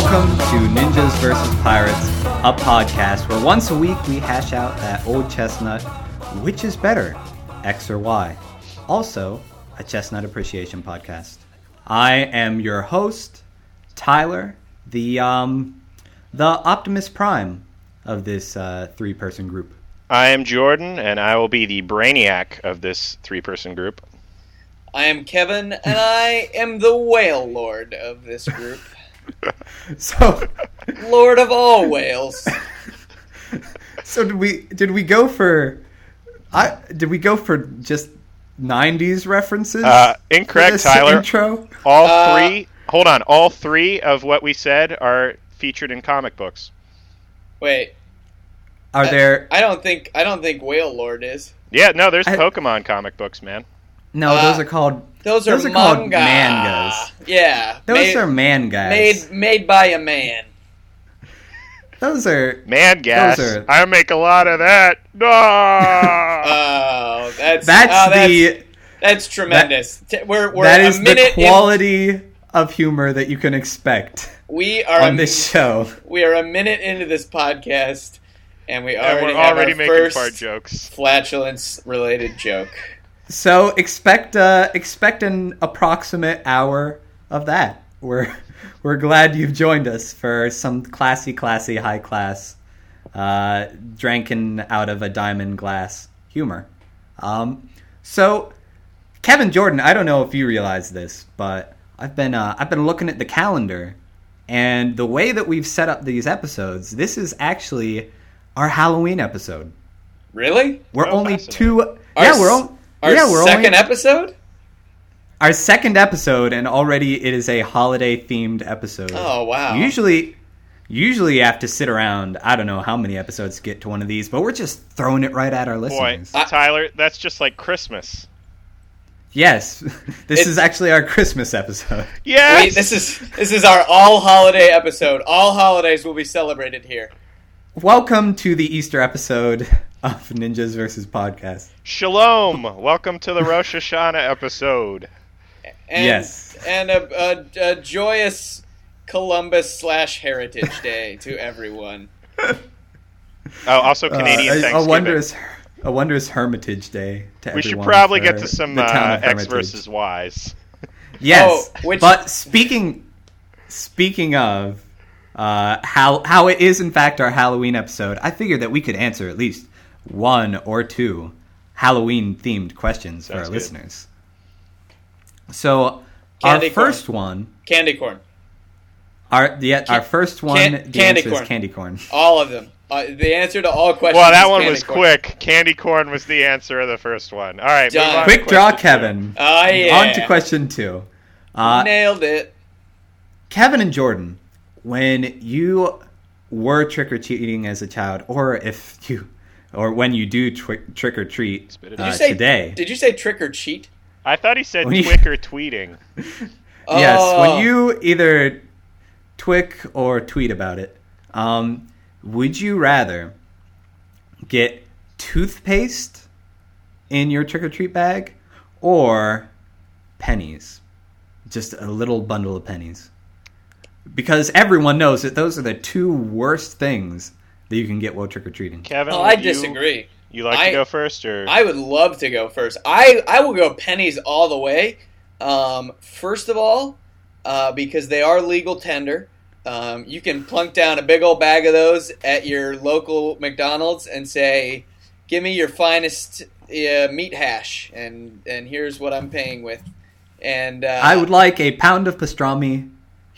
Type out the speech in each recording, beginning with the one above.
Welcome to Ninjas vs. Pirates, a podcast where once a week we hash out that old chestnut which is better, X or Y? Also, a chestnut appreciation podcast. I am your host, Tyler, the um, the Optimus Prime of this uh, three person group. I am Jordan, and I will be the brainiac of this three person group. I am Kevin, and I am the whale lord of this group. So, Lord of all whales. so did we did we go for I did we go for just 90s references? Uh, incorrect, Tyler. Intro? All Uh, three. Hold on. All three of what we said are featured in comic books. Wait, Are there I don't think I don't think whale lord is. Yeah, no, there's I- Pokemon comic books, man. No, Uh, those are called Those are, Those are called manga. mangas. Yeah, those made, are man guys. made made by a man. Those are Man gas. are- I make a lot of that. No. Oh, that's that's oh, that's, the that's tremendous. T- we're we're that a is the minute in- quality of humor that you can expect we are on a, this show. we are a minute into this podcast, and we and already we're have already our making first fart jokes. flatulence related joke. So expect uh, expect an approximate hour of that. We're we're glad you've joined us for some classy, classy, high class, uh, drinking out of a diamond glass humor. Um, so, Kevin Jordan, I don't know if you realize this, but I've been uh, I've been looking at the calendar, and the way that we've set up these episodes, this is actually our Halloween episode. Really? We're Oh, only two. Our yeah, we're s- on. Our yeah, we're second only, episode? our second episode, and already it is a holiday themed episode. Oh wow. Usually, usually you have to sit around. I don't know how many episodes to get to one of these, but we're just throwing it right at our Boy, listeners. I- Tyler, that's just like Christmas. yes, this It's- is actually our Christmas episode. Yes. Wait, this is this is our all holiday episode. All holidays will be celebrated here. Welcome to the Easter episode of Ninjas versus Podcast. Shalom. Welcome to the Rosh Hashanah episode. And, Yes. And a, a, a joyous Columbus slash Heritage Day to everyone. Oh, also Canadian Uh, a, a wondrous, a wondrous Hermitage Day to everyone. we should probably get to some uh, X Hermitage. versus Y's. Yes, Oh, which- but speaking speaking of uh, how how it is in fact our Halloween episode, I figured that we could answer at least one or two Halloween themed questions for our good. listeners. So Candy our corn. first one, Candy corn. our yeah, our first one, can- the candy answer corn. is candy corn. All of them. Uh, the answer to all questions. Well, that is one candy was corn. quick. Candy corn was the answer of the first one. All right, move on to Quick draw, question two. Kevin. Oh yeah. On to question two. Uh, Nailed it. Kevin and Jordan, when you were trick or treating as a child, or if you, or when you do twi- trick or treat Spit uh. Did you say today, Did you say trick or cheat? I thought he said When you- Twick or tweeting. yes, Oh. when you either twick or tweet about it, um, would you rather get toothpaste in your trick or treat bag or pennies? Just a little bundle of pennies. Because everyone knows that those are the two worst things that you can get while trick or treating. Kevin, Oh, I you- disagree. You like I- to go first, or I would love to go first. I I will go pennies all the way. Um, first of all, uh, because they are legal tender. Um, you can plunk down a big old bag of those at your local McDonald's and say, "Give me your finest uh, meat hash," and and here's what I'm paying with. And uh, I would like a pound of pastrami.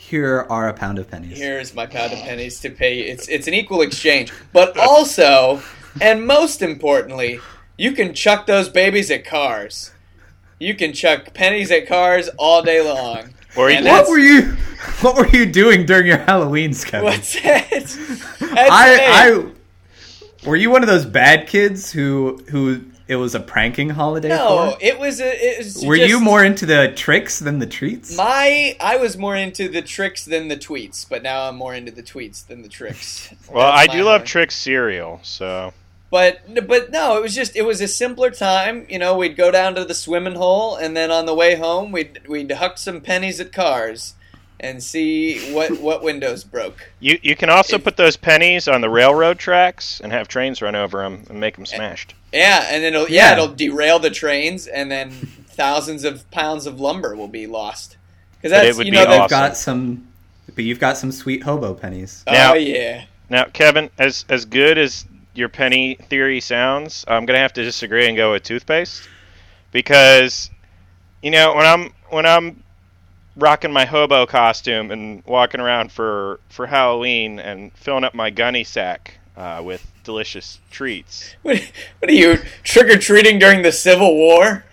Here are a pound of pennies. here's my pound of pennies to pay. It's it's an equal exchange, but also, and most importantly, you can chuck those babies at cars. You can chuck pennies at cars all day long. or you What were you? What were you doing during your Halloween, Kevin? What's that? I. I, were you one of those bad kids who who it was a pranking holiday no, for? it was a. It was Were just you more into the tricks than the treats? My, I was more into the tricks than the tweets, but now I'm more into the tweets than the tricks. well, That's I do love way. Trick cereal, so But but no, it was just it was a simpler time. You know, we'd go down to the swimming hole, and then on the way home, we'd we'd huck some pennies at cars, and see what what windows broke. You you can also If- put those pennies on the railroad tracks and have trains run over them and make them smashed. Yeah, and then it'll yeah, Yeah. it'll derail the trains, and then thousands of pounds of lumber will be lost. Because that's it would you be know You've awesome. got some, but you've got some sweet hobo pennies. Oh, now- oh yeah. Now, Kevin, as as good as your penny theory sounds, I'm gonna have to disagree and go with toothpaste because you know when I'm when I'm rocking my hobo costume and walking around for for Halloween and filling up my gunny sack uh, with delicious treats. What, what are you trick or treating during the Civil War?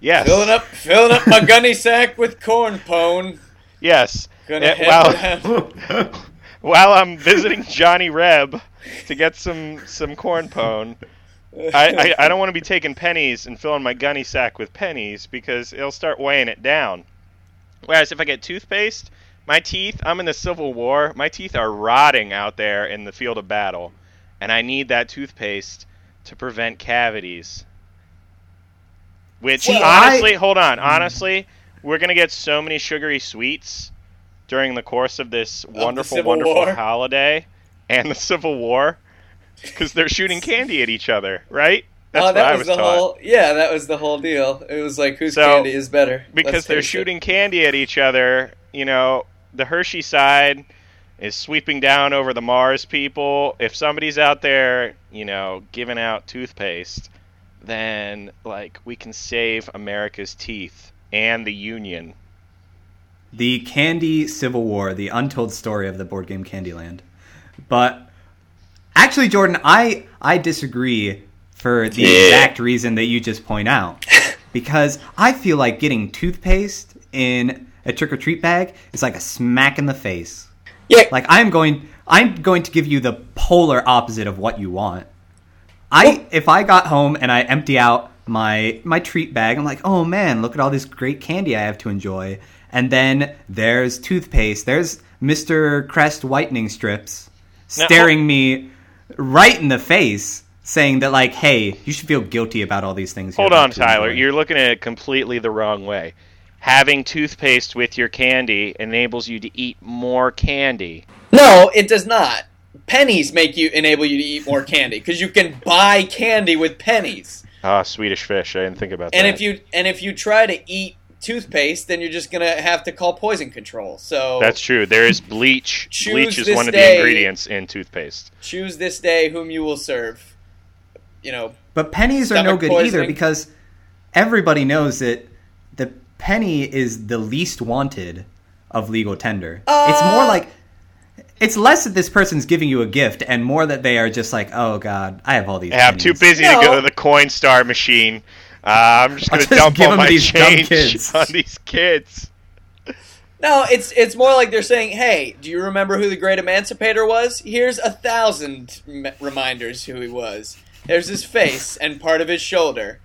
Yes, Filling up filling up my gunny sack with corn pone. Yes. Gonna head while, while I'm visiting Johnny Reb to get some some corn pone, I, I, I don't want to be taking pennies and filling my gunny sack with pennies because it'll start weighing it down. Whereas if I get toothpaste, my teeth, I'm in the Civil War, my teeth are rotting out there in the field of battle, and I need that toothpaste to prevent cavities. Which, Well, honestly, hold on, honestly, we're going to get so many sugary sweets during the course of this the wonderful, Civil wonderful War. holiday and the Civil War because they're shooting candy at each other, right? That's oh, what that I was, was the taught. whole yeah, that was the whole deal. It was like whose So, candy is better because Let's they're face it. shooting candy at each other. You know, the Hershey side is sweeping down over the Mars people. If somebody's out there, you know, giving out toothpaste, then like we can save America's teeth and the Union. The Candy Civil War, the untold story of the board game Candyland. But actually, Jordan, I I disagree for the Yeah. exact reason that you just point out. Because I feel like getting toothpaste in a trick or treat bag is like a smack in the face. Yeah, Like I'm going I'm going to give you the polar opposite of what you want. I if I got home and I empty out my my treat bag, I'm like, "Oh man, look at all this great candy I have to enjoy." And then there's toothpaste. There's Mr. Crest whitening strips Now, staring me right in the face saying that like, "Hey, you should feel guilty about all these things." Hold on, Tyler. enjoy." You're looking at it completely the wrong way. Having toothpaste with your candy enables you to eat more candy. no, it does not. Pennies make you enable you to eat more candy because you can buy candy with pennies. Ah, Swedish fish. I didn't think about And that. And if you and if you try to eat toothpaste, then you're just gonna have to call poison control. So That's true. There is bleach. Bleach is this one of day. the ingredients in toothpaste. choose this day whom you will serve. You know, But pennies are no Stomach good either because everybody knows that the penny is the least wanted of legal tender. it's more Uh, like it's less that this person's giving you a gift and more that they are just like, "Oh god, I have all these Yeah, I'm too busy No. to go to the Coinstar machine. Uh, I'm just going to just dump give all 'em my these change kids. on these kids. no, it's it's more like they're saying, "Hey, do you remember who the great emancipator was? Here's a thousand m- reminders who he was. There's his face and part of his shoulder.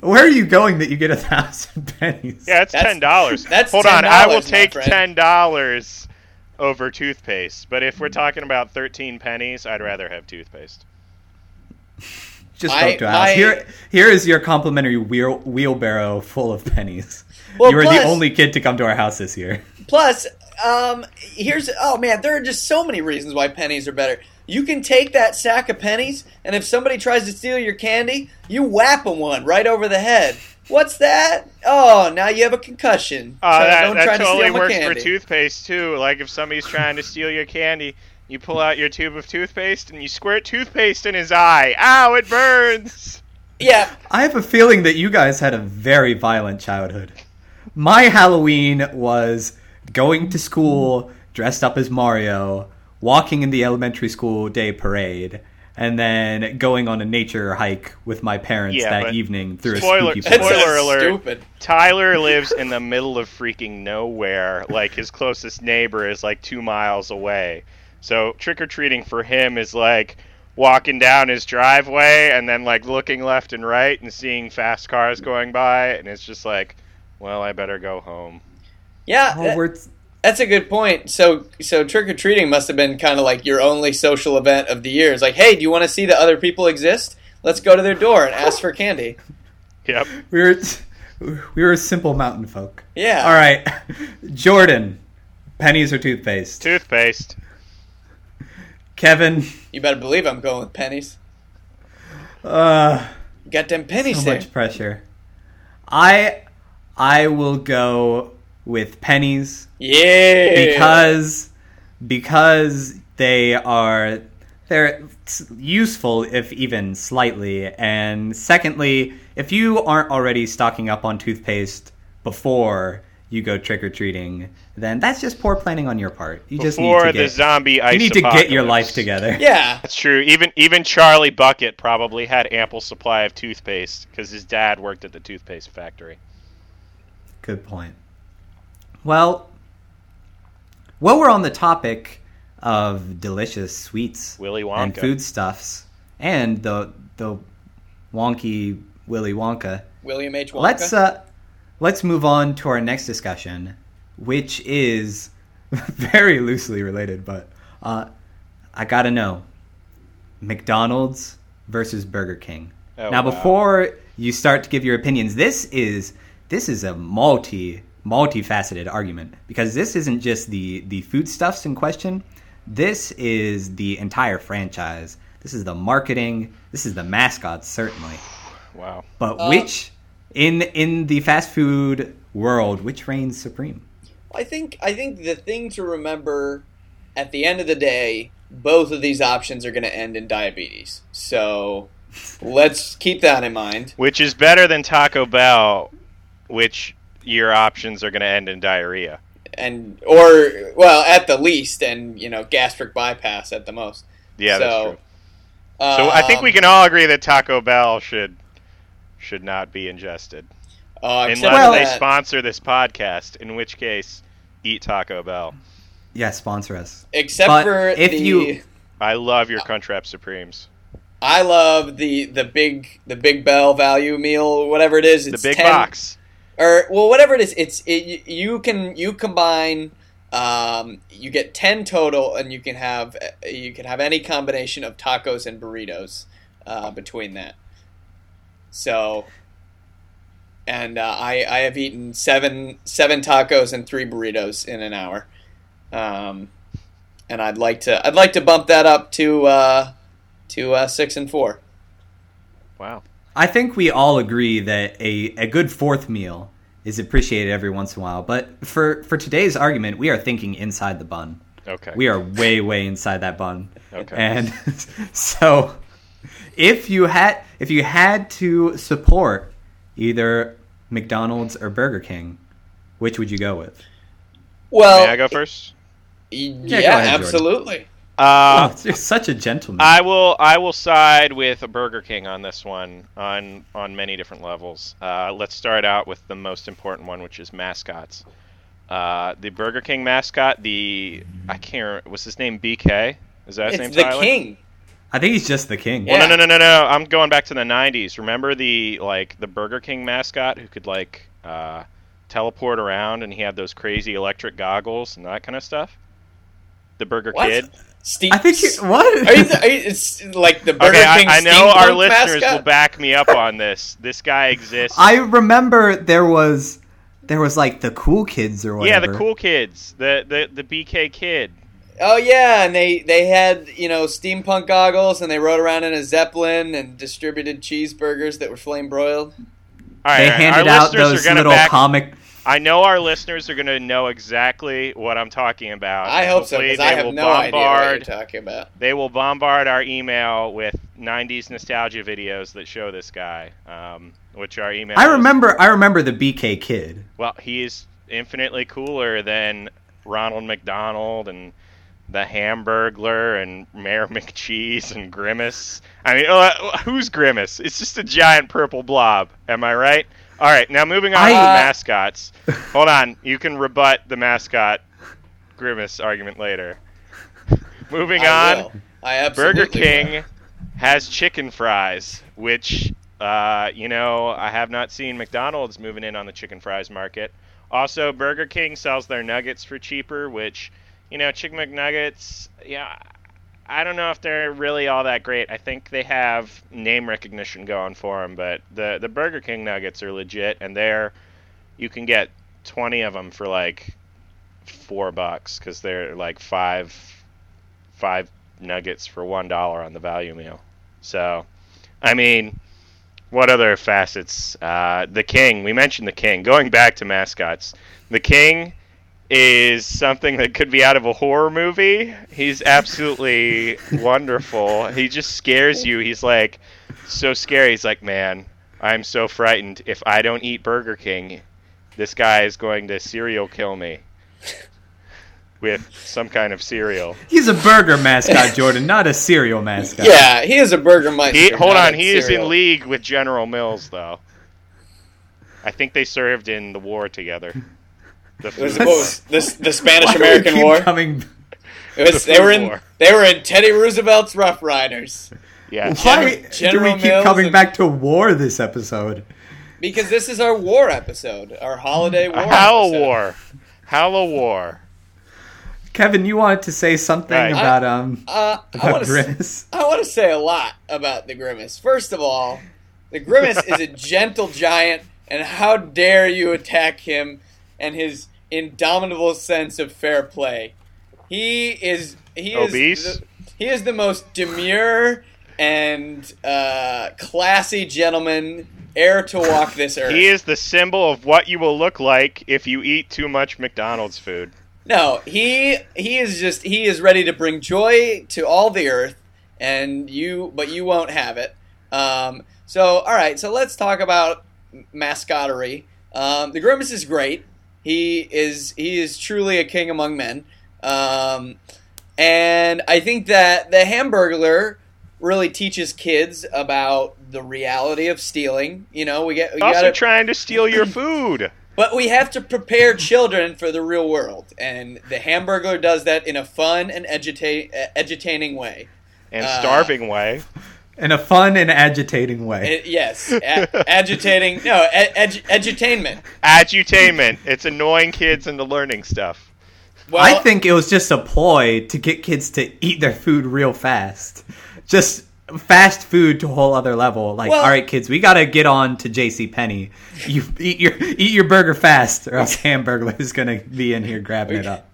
Where are you going that you get a thousand pennies? Yeah, it's That's- ten dollars. that's Hold on, I will take ten dollars over toothpaste. But if we're talking about thirteen pennies, I'd rather have toothpaste. Just I- spoke to Alice. I- Here, here is your complimentary wheel, wheelbarrow full of pennies. Well, you were plus- the only kid to come to our house this year. Plus, um, here's oh man, there are just so many reasons why pennies are better. You can take that sack of pennies, and if somebody tries to steal your candy, you whap them one right over the head. What's that? Oh, now you have a concussion. Uh, So that don't that try to totally steal works candy. for toothpaste too. Like if somebody's trying to steal your candy, you pull out your tube of toothpaste and you squirt toothpaste in his eye. Ow! It burns. Yeah, I have a feeling that you guys had a very violent childhood. My Halloween was going to school dressed up as Mario, walking in the elementary school day parade, and then going on a nature hike with my parents Yeah, that but evening through spoiler- a spooky that's forest. Spoiler so alert. stupid. Tyler lives in the middle of freaking nowhere. Like his closest neighbor is like two miles away. So trick or treating for him is like walking down his driveway and then like looking left and right and seeing fast cars going by, and it's just like, well, I better go home. Yeah, Oh, that- we're- that's a good point. So, so trick or treating must have been kind of like your only social event of the year. It's like, hey, do you want to see that other people exist? Let's go to their door and ask for candy. Yep. we were we were simple mountain folk. Yeah. All right, Jordan. Pennies or toothpaste? Toothpaste. Kevin, You better believe I'm going with pennies. uh, got them pennies so there. much pressure. I I will go with pennies Yeah. because because they are they're useful if even slightly and secondly if you aren't already stocking up on toothpaste before you go trick-or-treating then that's just poor planning on your part you just need Before to the get zombie ice you need to get your life together Yeah. That's true. Even even Charlie Bucket probably had ample supply of toothpaste because his dad worked at the toothpaste factory. Good point. Well, while we're on the topic of delicious sweets Willy and Wonka. foodstuffs and the the wonky Willy Wonka, William H. Wonka. let's uh, let's move on to our next discussion, which is very loosely related, but uh, I gotta know McDonald's versus Burger King. Oh, now, wow. before you start to give your opinions, this is this is a multi multifaceted argument because this isn't just the the foodstuffs in question. This is the entire franchise. This is the marketing. This is the mascots, certainly. Wow. But Uh, which in in the fast food world, which reigns supreme? I think I think the thing to remember at the end of the day, both of these options are going to end in diabetes. So let's keep that in mind. Which is better than Taco Bell, which your options are going to end in diarrhea. And or well, at the least and, you know, gastric bypass at the most. Yeah, that's So, true. So I think um, we can all agree that Taco Bell should should not be ingested uh, unless Well- they sponsor this podcast. In which case, eat Taco Bell. Yeah, sponsor us. except but for if the you- I love your Crunchwrap Supremes. I love the the big the big bell value meal whatever it is It's The big 10 box. Or well whatever it is it's it, you can you combine um, you get 10 total and you can have you can have any combination of tacos and burritos uh, between that. So and uh, I, I have eaten seven seven tacos and three burritos in an hour. Um, and I'd like to I'd like to bump that up to uh, to uh, six and four. Wow. I think we all agree that a, a good fourth meal is appreciated every once in a while. But for, for today's argument, we are thinking inside the bun. Okay. We are way, way inside that bun. Okay. And so if you had if you had to support either McDonald's or Burger King, which would you go with? well May I go first? yeah, go ahead, Jordan. absolutely Uh, oh, you're such a gentleman. I will. I will side with Burger King on this one on on many different levels. Uh, let's start out with the most important one, which is mascots. Uh, the Burger King mascot, the I can't. Remember, was his name BK? Is that his it's name? the Tyler? king I think he's just the king. Yeah. No, no, no, no, no. I'm going back to the '90s. Remember the like the Burger King mascot who could like uh, teleport around, and he had those crazy electric goggles and that kind of stuff. The Burger What? Kid. Steve, I think you, what? Are you, are you, it's like the Burger Okay, I, King I know our listeners mascot? will back me up on this. This guy exists. I remember there was there was like the cool kids or whatever. yeah, the cool kids, the the the BK kid. Oh yeah, and they they had you know steampunk goggles, and they rode around in a zeppelin and distributed cheeseburgers that were flame broiled. All right, They all right, handed our out listeners those are gonna little back. comic. I know our listeners are going to know exactly what I'm talking about. I hope so because I they have will no idea what you're bombard. talking about. They will bombard our email with '90s nostalgia videos that show this guy, um, which our email. I is- remember I remember the BK kid. Well, he is infinitely cooler than Ronald McDonald and the Hamburglar and Mayor McCheese and Grimace. I mean, uh, who's Grimace? It's just a giant purple blob. Am I right? All right, now moving on I- to the mascots. Hold on, you can rebut the mascot Grimace argument later. moving I on. will. I absolutely Burger will. King has chicken fries, which uh, you know I have not seen McDonald's moving in on the chicken fries market. Also, Burger King sells their nuggets for cheaper, which you know chicken McNuggets. Yeah, I don't know if they're really all that great. I think they have name recognition going for them, but the the Burger King nuggets are legit, and they're you can get twenty of them for like four bucks because they're like five five nuggets for one dollar on the value meal. So, I mean, what other facets? Uh, the king. We mentioned the king. Going back to mascots, the king is something that could be out of a horror movie. He's absolutely wonderful. He just scares you. He's like so scary. He's like, man, I'm so frightened. If I don't eat Burger King, this guy is going to serial kill me with some kind of cereal. He's a burger mascot, Jordan, not a cereal mascot. Yeah, he is a burger mascot. Hold on, a he is in league with General Mills, though. I think they served in the war together. The It was, food what was this, the Why Spanish do we American keep War? Coming... It was, the they were in war. they were in Teddy Roosevelt's Rough Riders Yeah, Why General do we keep Mills coming and- back to war this episode? because this is our war episode, our holiday war. a Hallow. War. Hallow War. Kevin, you wanted to say something Right. about um Uh, about want to Grimace. I want to say a lot about the Grimace. First of all, the Grimace is a gentle giant, and how dare you attack him and his indomitable sense of fair play? He is he is the, he is the most demure and uh, classy gentleman ever to walk this earth. He is the symbol of what you will look like if you eat too much McDonald's food. No, he he is just he is ready to bring joy to all the earth, and you but you won't have it. Um, so all right, so let's talk about mascottery. Um, the Grimace is great. He is he is truly a king among men, um, and I think that the Hamburglar really teaches kids about the reality of stealing. You know, we get we also gotta, trying to steal your food but we have to prepare children for the real world, and the Hamburglar does that in a fun and eduta- uh, edutaining way. and Uh, starving way. In a fun and agitating way. It- yes, a- agitating. No, ed- edu- edutainment. Adutainment. It's annoying kids into learning stuff. Well, I think it was just a ploy to get kids to eat their food real fast. Just fast food to a whole other level. Like, Well- all right, kids, we gotta get on to J.C. Penney. You eat your eat your burger fast, or else Hamburglar is gonna be in here grabbing it up.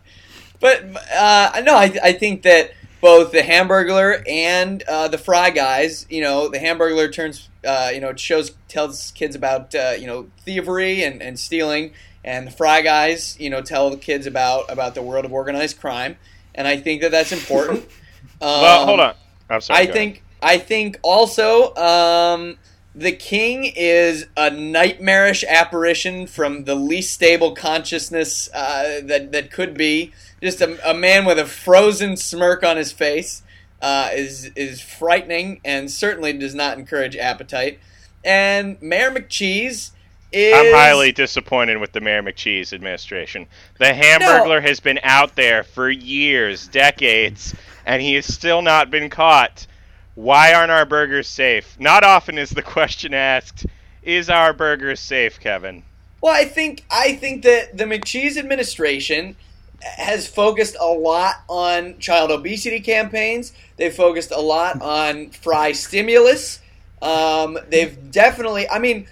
But uh, no, I, I think that both the Hamburglar and uh, the Fry Guys, you know, the Hamburglar turns, uh, you know, it shows tells kids about uh, you know thievery and, and stealing, and the Fry Guys, you know, tell the kids about about the world of organized crime, and I think that that's important. Um, well, hold on. I'm sorry. I go think I think also um, the king is a nightmarish apparition from the least stable consciousness uh, that that could be. Just a, a man with a frozen smirk on his face uh, is is frightening and certainly does not encourage appetite. And Mayor McCheese is I'm highly disappointed with the Mayor McCheese administration. The Hamburglar has been out there for years, decades, and he has still not been caught. Why aren't our burgers safe? Not often is the question asked. Is our burgers safe, Kevin? Well, I think I think that the McCheese administration has focused a lot on child obesity campaigns. They've focused a lot on fry stimulus. Um, they've definitely, I mean,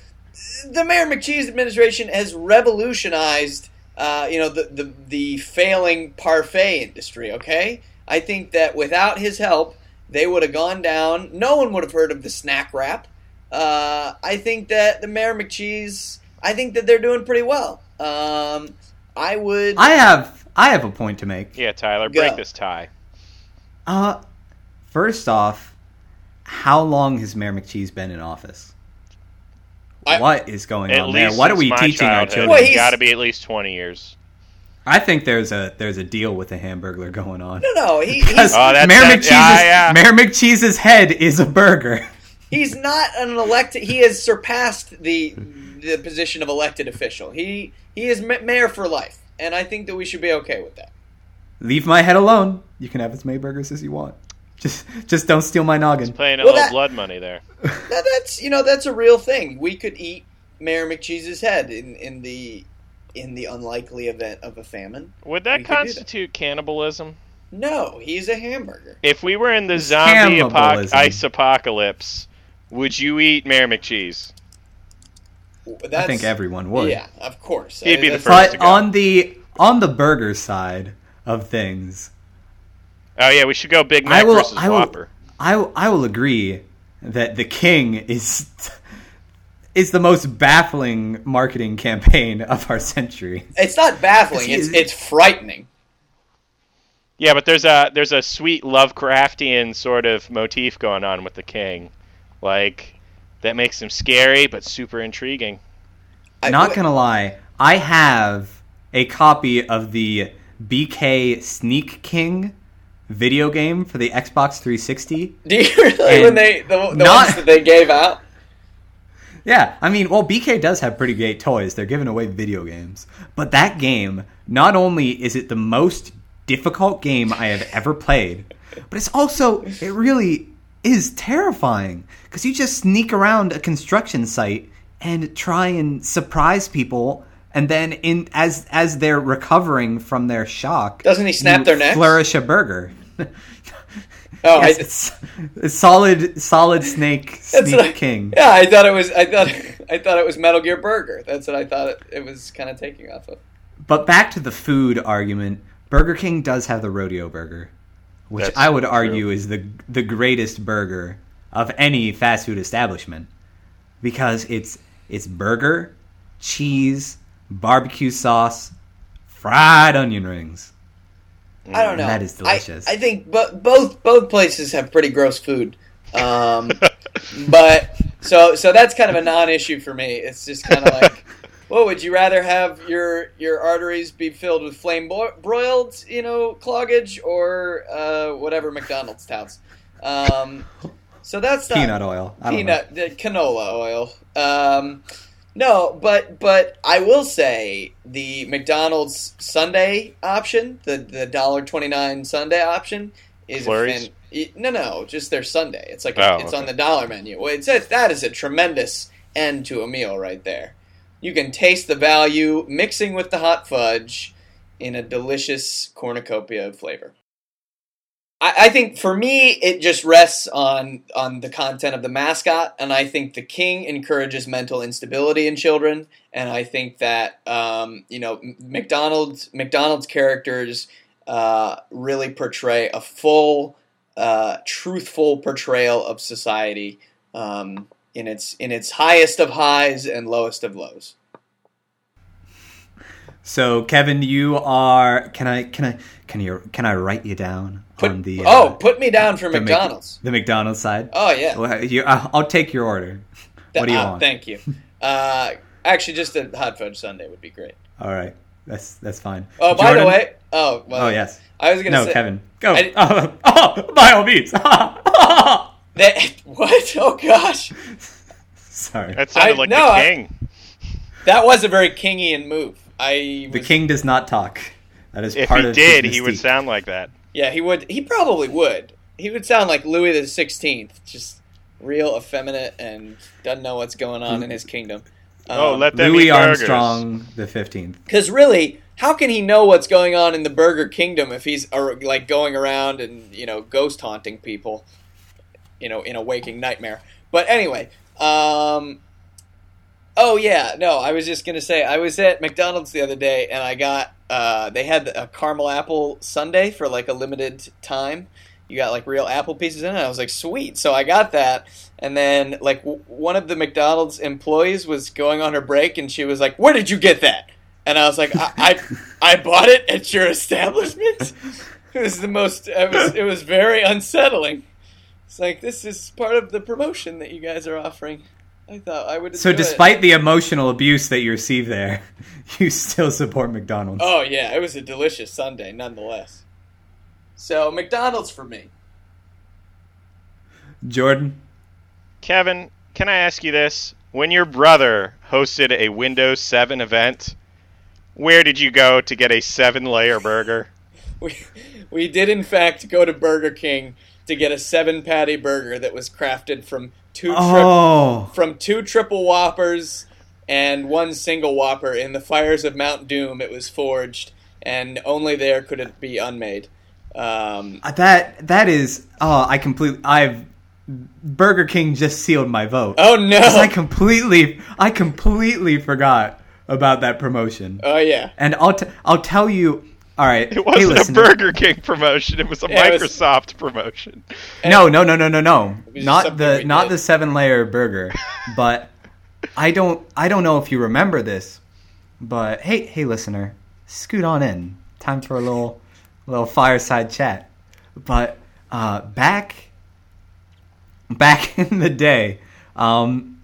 the Mayor McCheese administration has revolutionized, uh, you know, the, the the failing parfait industry. Okay, I think that without his help, they would have gone down. No one would have heard of the snack wrap. Uh, I think that the Mayor McCheese, I think that they're doing pretty well. Um, I would. I have I have a point to make. Yeah, Tyler, Go. break this tie. Uh, first off, how long has Mayor McCheese been in office? I- what is going on there? least What are we my teaching our children? Well, It's he's- got to be at least 20 years. I think there's a there's a deal with the Hamburglar going on. no, no, he, he's, Oh, that's- Mayor, that- McCheese's, yeah, yeah. Mayor McCheese's head is a burger. he's not an elected. He has surpassed the the position of elected official. He he is mayor for life, and I think that we should be okay with that. Leave my head alone. You can have as many burgers as you want. Just just don't steal my noggin. Playing a Well, little that- blood money there. Now, that's you know that's a real thing. We could eat Mayor McCheese's head in in the in the unlikely event of a famine. Would that could do that. constitute cannibalism? No, he's a hamburger. If we were in the It's zombie apoc- ice apocalypse, would you eat Mayor McCheese? That's, I think everyone would. Yeah, of course. He'd be the That's- first to But go. on the on the burger side of things, Oh yeah, we should go Big I will. versus I will. Whopper. I, I will agree that the King is is the most baffling marketing campaign of our century. It's not baffling. It's it's frightening. Yeah, but there's a there's a sweet Lovecraftian sort of motif going on with the king, like that makes him scary but super intriguing. I'm Not gonna lie, I have a copy of the BK Sneak King video game for the Xbox 360. Do you really when they the, the not- ones that they gave out? Yeah, I mean, well, BK does have pretty great toys. They're giving away video games. But that game, not only is it the most difficult game I have ever played, but it's also, it really is terrifying. Because you just sneak around a construction site and try and surprise people. And then, in as as they're recovering from their shock, Doesn't he snap their necks? Flourish a burger. Oh, yes, I, it's, it's solid, solid snake, what I- king. Yeah, I thought it was. I thought I thought it was Metal Gear Burger. That's what I thought it, it was kind of taking off of. But back to the food argument, Burger King does have the rodeo burger, which That's I would true. argue is the the greatest burger of any fast food establishment because it's it's burger, cheese, barbecue sauce, fried onion rings. I don't know. That is delicious. I, I think bo- both both places have pretty gross food. Um, but so so that's kind of a non-issue for me. It's just kind of like, well, would you rather have your your arteries be filled with flame bro- broiled, you know, cloggage, or uh, whatever McDonald's touts? Um, so that's not, Peanut oil. I don't know. peanut the canola oil. Um, no, but but I will say the McDonald's sundae option, the the dollar twenty nine sundae option, is a fan- no no just their sundae. It's like Oh, it's okay. on the dollar menu. Well, it's a, that is a tremendous end to a meal right there. You can taste the value mixing with the hot fudge in a delicious cornucopia of flavor. I, I think for me, it just rests on on the content of the mascot, and I think the king encourages mental instability in children, and I think that um, you know McDonald's McDonald's characters uh, really portray a full, uh, truthful portrayal of society um, in its in its highest of highs and lowest of lows. So Kevin, you are. Can I? Can I? Can you? Can I write you down Put, on the? oh, uh, put me down for the Mc- McDonald's. the McDonald's side. Oh yeah. Well, you, I'll, I'll take your order. What do you Uh, want? Thank you. Uh, actually, just a hot fudge sundae would be great. All right, that's that's fine. Oh, by the way, oh, well, Oh yes. I was gonna No, say Kevin, go. I- Oh, oh, by all means. that. What? Oh gosh, Sorry. That sounded I- like no, the I- king. that was a very Kingian move. I The king does not talk. That is If part he of did, his he would sound like that. yeah, he would. He probably would. He would sound like Louis the Sixteenth, just real effeminate and doesn't know what's going on in his kingdom. oh, let them Louis eat. Armstrong the fifteenth. Because really, how can he know what's going on in the Burger Kingdom if he's uh, like going around and you know ghost haunting people, you know, in a waking nightmare? But anyway, um, oh yeah, no, I was just gonna say I was at McDonald's the other day and I got uh, they had a caramel apple sundae for like a limited time. You got like real apple pieces in it. I was like, sweet. So I got that, and then like w- one of the McDonald's employees was going on her break, and she was like, "Where did you get that?" And I was like, "I I, I bought it at your establishment." It was the most. It was it was very unsettling. It's like this is part of the promotion that you guys are offering. I thought I would. So, enjoy it. despite the emotional abuse that you receive there, you still support McDonald's. Oh yeah, it was a delicious sundae nonetheless. So McDonald's for me. Jordan, Kevin, can I ask you this? When your brother hosted a Windows 7 event, where did you go to get a seven layer burger? We we did in fact go to Burger King to get a seven patty burger that was crafted from two tri- oh, from two triple whoppers and one single whopper in the fires of Mount Doom. It was forged, and only there could it be unmade. Um, that that is. Oh, I completely. I've Burger King just sealed my vote. oh no! I completely, I completely forgot about that promotion. Oh yeah. And I'll t- I'll tell you. All right, It wasn't hey, a. Burger King promotion. It was a Yeah, it was- Microsoft promotion. No, no, no, no, no, no. Not the not did. the seven layer burger. but I don't I don't know if you remember this. But hey, hey, listener, scoot on in. Time for a little little fireside chat. But uh, back back in the day, um,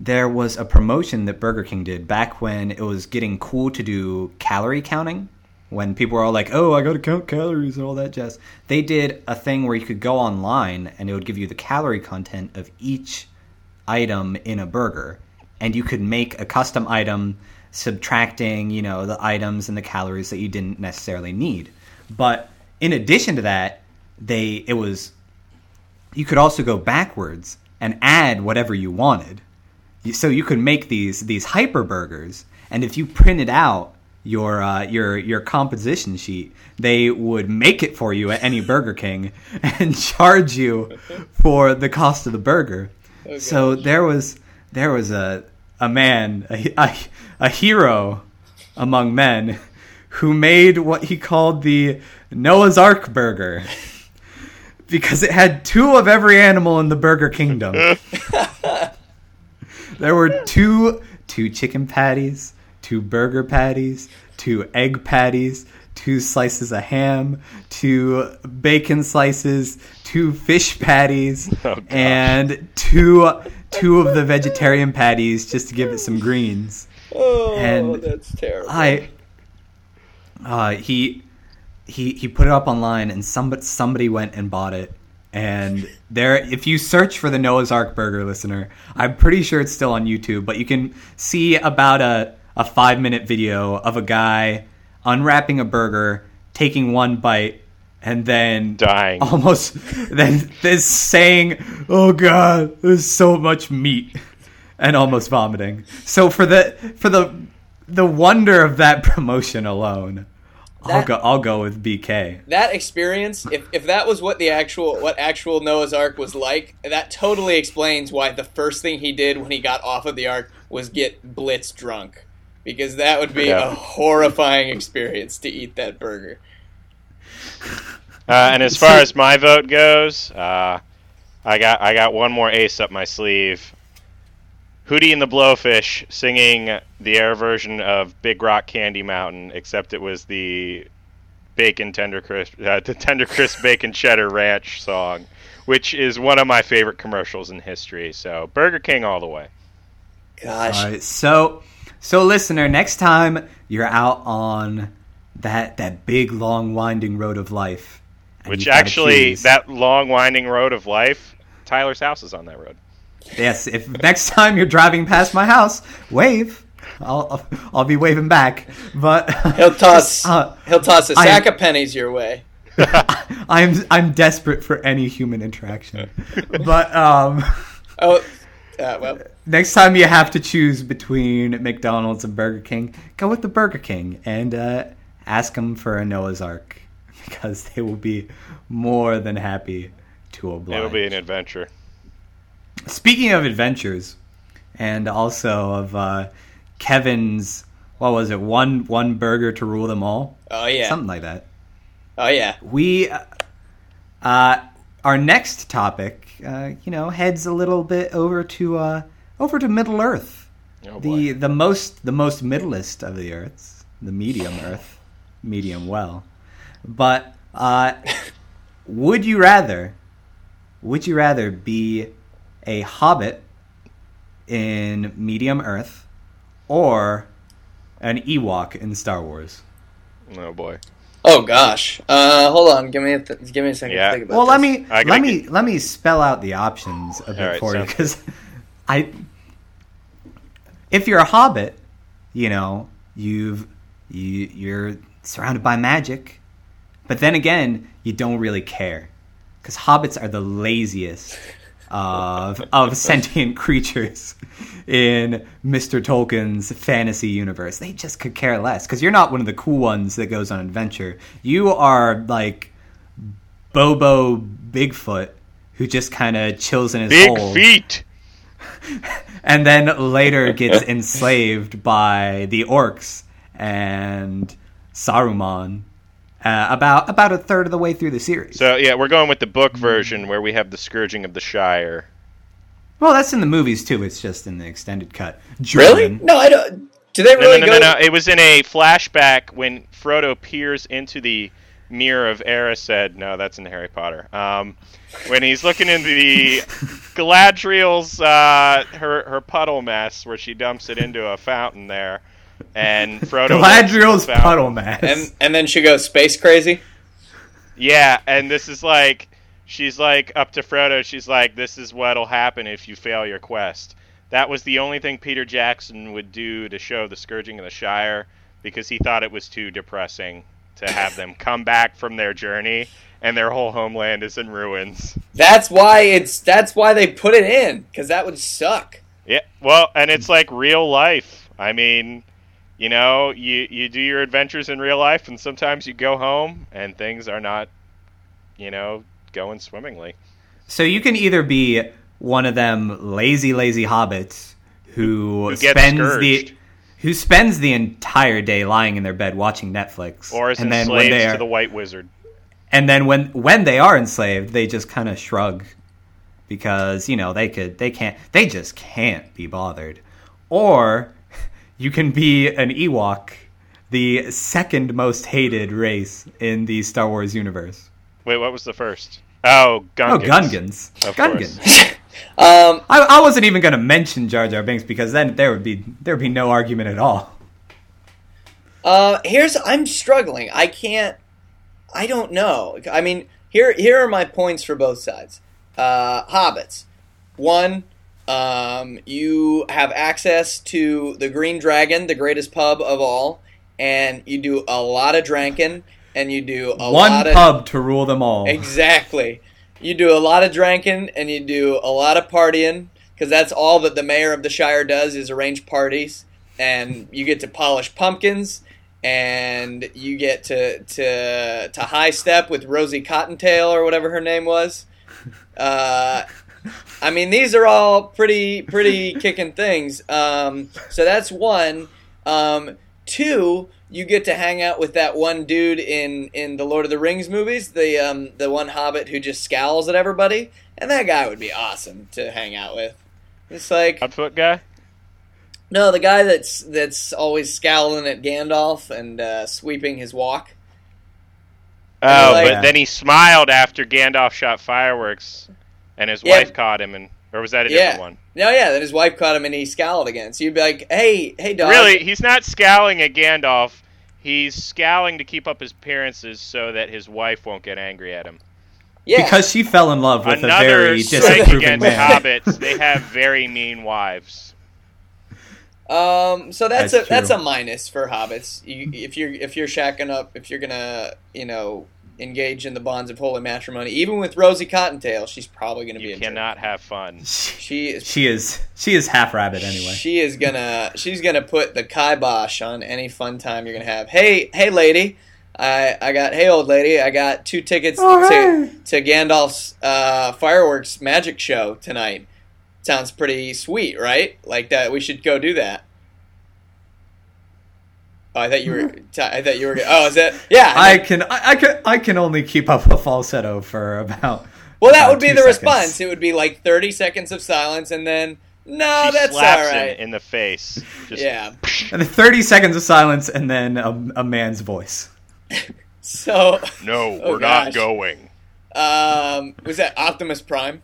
there was a promotion that Burger King did back when it was getting cool to do calorie counting. When people were all like, "Oh, I got to count calories and all that jazz," they did a thing where you could go online and it would give you the calorie content of each item in a burger, and you could make a custom item subtracting, you know, the items and the calories that you didn't necessarily need. But in addition to that, they it was you could also go backwards and add whatever you wanted. So you could make these these hyper burgers, and if you printed out your uh, your your composition sheet, they would make it for you at any Burger King and charge you for the cost of the burger. so there was there was a a man a, a, a hero among men who made what he called the Noah's Ark burger because it had two of every animal in the Burger Kingdom. there were two two chicken patties, two burger patties, two egg patties, two slices of ham, two bacon slices, two fish patties, Oh, and two two of the vegetarian patties just to give it some greens. Oh, And that's terrible. I uh, he he he put it up online and somebody somebody went and bought it and there if you search for the Noah's Ark burger listener I'm pretty sure it's still on YouTube but you can see about a a 5 minute video of a guy unwrapping a burger taking one bite and then Dying. almost then this saying oh god there's so much meat and almost vomiting so for the for the the wonder of that promotion alone i'll go i'll go with bk that experience, if, if that was what the actual what actual Noah's Ark was like, that totally explains why the first thing he did when he got off of the Ark was get blitz drunk. Because that would be Yeah. a horrifying experience to eat that burger. Uh, and as far as my vote goes, uh, I got I got one more ace up my sleeve. Hootie and the Blowfish singing the air version of Big Rock Candy Mountain, except it was the bacon tender crisp, uh, the tender crisp bacon cheddar ranch song, which is one of my favorite commercials in history. So Burger King all the way. Gosh. all right so so listener next time you're out on that that big long winding road of life Which actually, that long winding road of life, Tyler's house is on that road. Yes, if next time you're driving past my house, wave. I'll I'll, I'll be waving back. But He'll toss Uh, he'll toss a I- sack of pennies your way. I'm I'm desperate for any human interaction. But um, Oh, uh, well, next time you have to choose between McDonald's and Burger King, go with the Burger King and uh, ask them for a Noah's Ark because they will be more than happy to oblige. It'll be an adventure. Speaking of adventures, and also of uh, Kevin's, what was it? One one burger to rule them all, oh yeah, something like that. oh yeah. We, uh, uh, our next topic, uh, you know, heads a little bit over to uh, over to Middle Earth, Oh the the most the most middlest of the Earths, the medium Earth, medium well. But uh, would you rather? Would you rather be a hobbit in medium Earth, or an Ewok in Star Wars? Oh boy. Oh gosh. Uh, hold on. Give me a th- give me a second Yeah. to think about Well, let me let I me let me spell out the options a bit All right, for you because I, if you're a hobbit, you know you've you you're surrounded by magic, but then again you don't really care because hobbits are the laziest of of sentient creatures in Mr. Tolkien's fantasy universe. They just could care less because you're not one of the cool ones that goes on adventure. You are like Bobo Bigfoot who just kind of chills in his Big hole. feet. and then later gets enslaved by the orcs and Saruman. Uh, about about a third of the way through the series. So yeah, we're going with the book version where we have the scourging of the Shire. well, that's in the movies too. It's just in the extended cut. Really? No, I don't. Do they No, really no, go? no, no, no. It was in a flashback when Frodo peers into the mirror of Erised. No, that's in Harry Potter. Um, when he's looking into the Galadriel's uh, her her puddle mess, where she dumps it into a fountain there, and Frodo. looks at the Galadriel's puddle mess. And and then she goes space crazy. Yeah, and this is like she's like up to Frodo. She's like, "This is what'll happen if you fail your quest." That was the only thing Peter Jackson would do to show the scourging of the Shire because he thought it was too depressing to have them come back from their journey and their whole homeland is in ruins. That's why it's. That's why they put it in because that would suck. Yeah, well, and it's like real life. I mean, you know, you you do your adventures in real life, and sometimes you go home and things are not, you know, going swimmingly. So you can either be one of them lazy, lazy hobbits who, Who spends scourged. the who spends the entire day lying in their bed watching Netflix, Or is and then when enslaved they to are, the White Wizard. and then when when they are enslaved, they just kind of shrug because you know they could they can't they just can't be bothered. Or you can be an Ewok, the second most hated race in the Star Wars universe. Wait, what was the first? Oh, Gungans. Oh, Gungans, Of Gungans. Um, I, I wasn't even going to mention Jar Jar Binks because then there would be there would be no argument at all. Uh, here's I'm struggling. I can't. I don't know. I mean, here here are my points for both sides. Uh, Hobbits. One, um, you have access to the Green Dragon, the greatest pub of all, and you do a lot of drinking, and you do a One lot of pub to rule them all. Exactly. You do a lot of drinking and you do a lot of partying because that's all that the mayor of the Shire does is arrange parties, and you get to polish pumpkins, and you get to to to high step with Rosie Cottontail or whatever her name was. Uh, I mean, these are all pretty pretty kicking things. Um, so that's one. Um, two, you get to hang out with that one dude in in the Lord of the Rings movies, the um, the one Hobbit who just scowls at everybody, and that guy would be awesome to hang out with. It's like Hotfoot guy? no, the guy that's that's always scowling at Gandalf and uh, sweeping his walk. Oh, like- but then he smiled after Gandalf shot fireworks, and his Yeah. wife caught him, and or was that a Yeah. different one? No, yeah. Then his wife caught him and he scowled again. So you'd be like, "Hey, hey, dog." Really, he's not scowling at Gandalf. He's scowling to keep up his appearances so that his wife won't get angry at him. Yeah. Because she fell in love with a Another very disapproving against man. hobbits. They have very mean wives. Um, so that's, That's a that's a minus for hobbits. You, if you're if you're shacking up, if you're gonna you know engage in the bonds of holy matrimony, even with Rosie Cottontail, she's probably gonna be You a cannot have fun. She is She is she is half rabbit anyway. she is gonna she's gonna put the kibosh on any fun time you're gonna have. Hey hey lady, I I got hey old lady, I got two tickets Oh, to to Gandalf's uh, fireworks magic show tonight. Sounds pretty sweet, right? Like that, we should go do that. Oh, I thought you were. t- I thought you were. Oh, is that? Yeah. I can I, I can I can only keep up a falsetto for about. well, that about would be the seconds. response. It would be like thirty seconds of silence, and then no, she that's all slaps right. him in the face. Just, yeah. And then thirty seconds of silence, and then a, a man's voice. So, No, Oh, we're gosh. not going. um, was that Optimus Prime?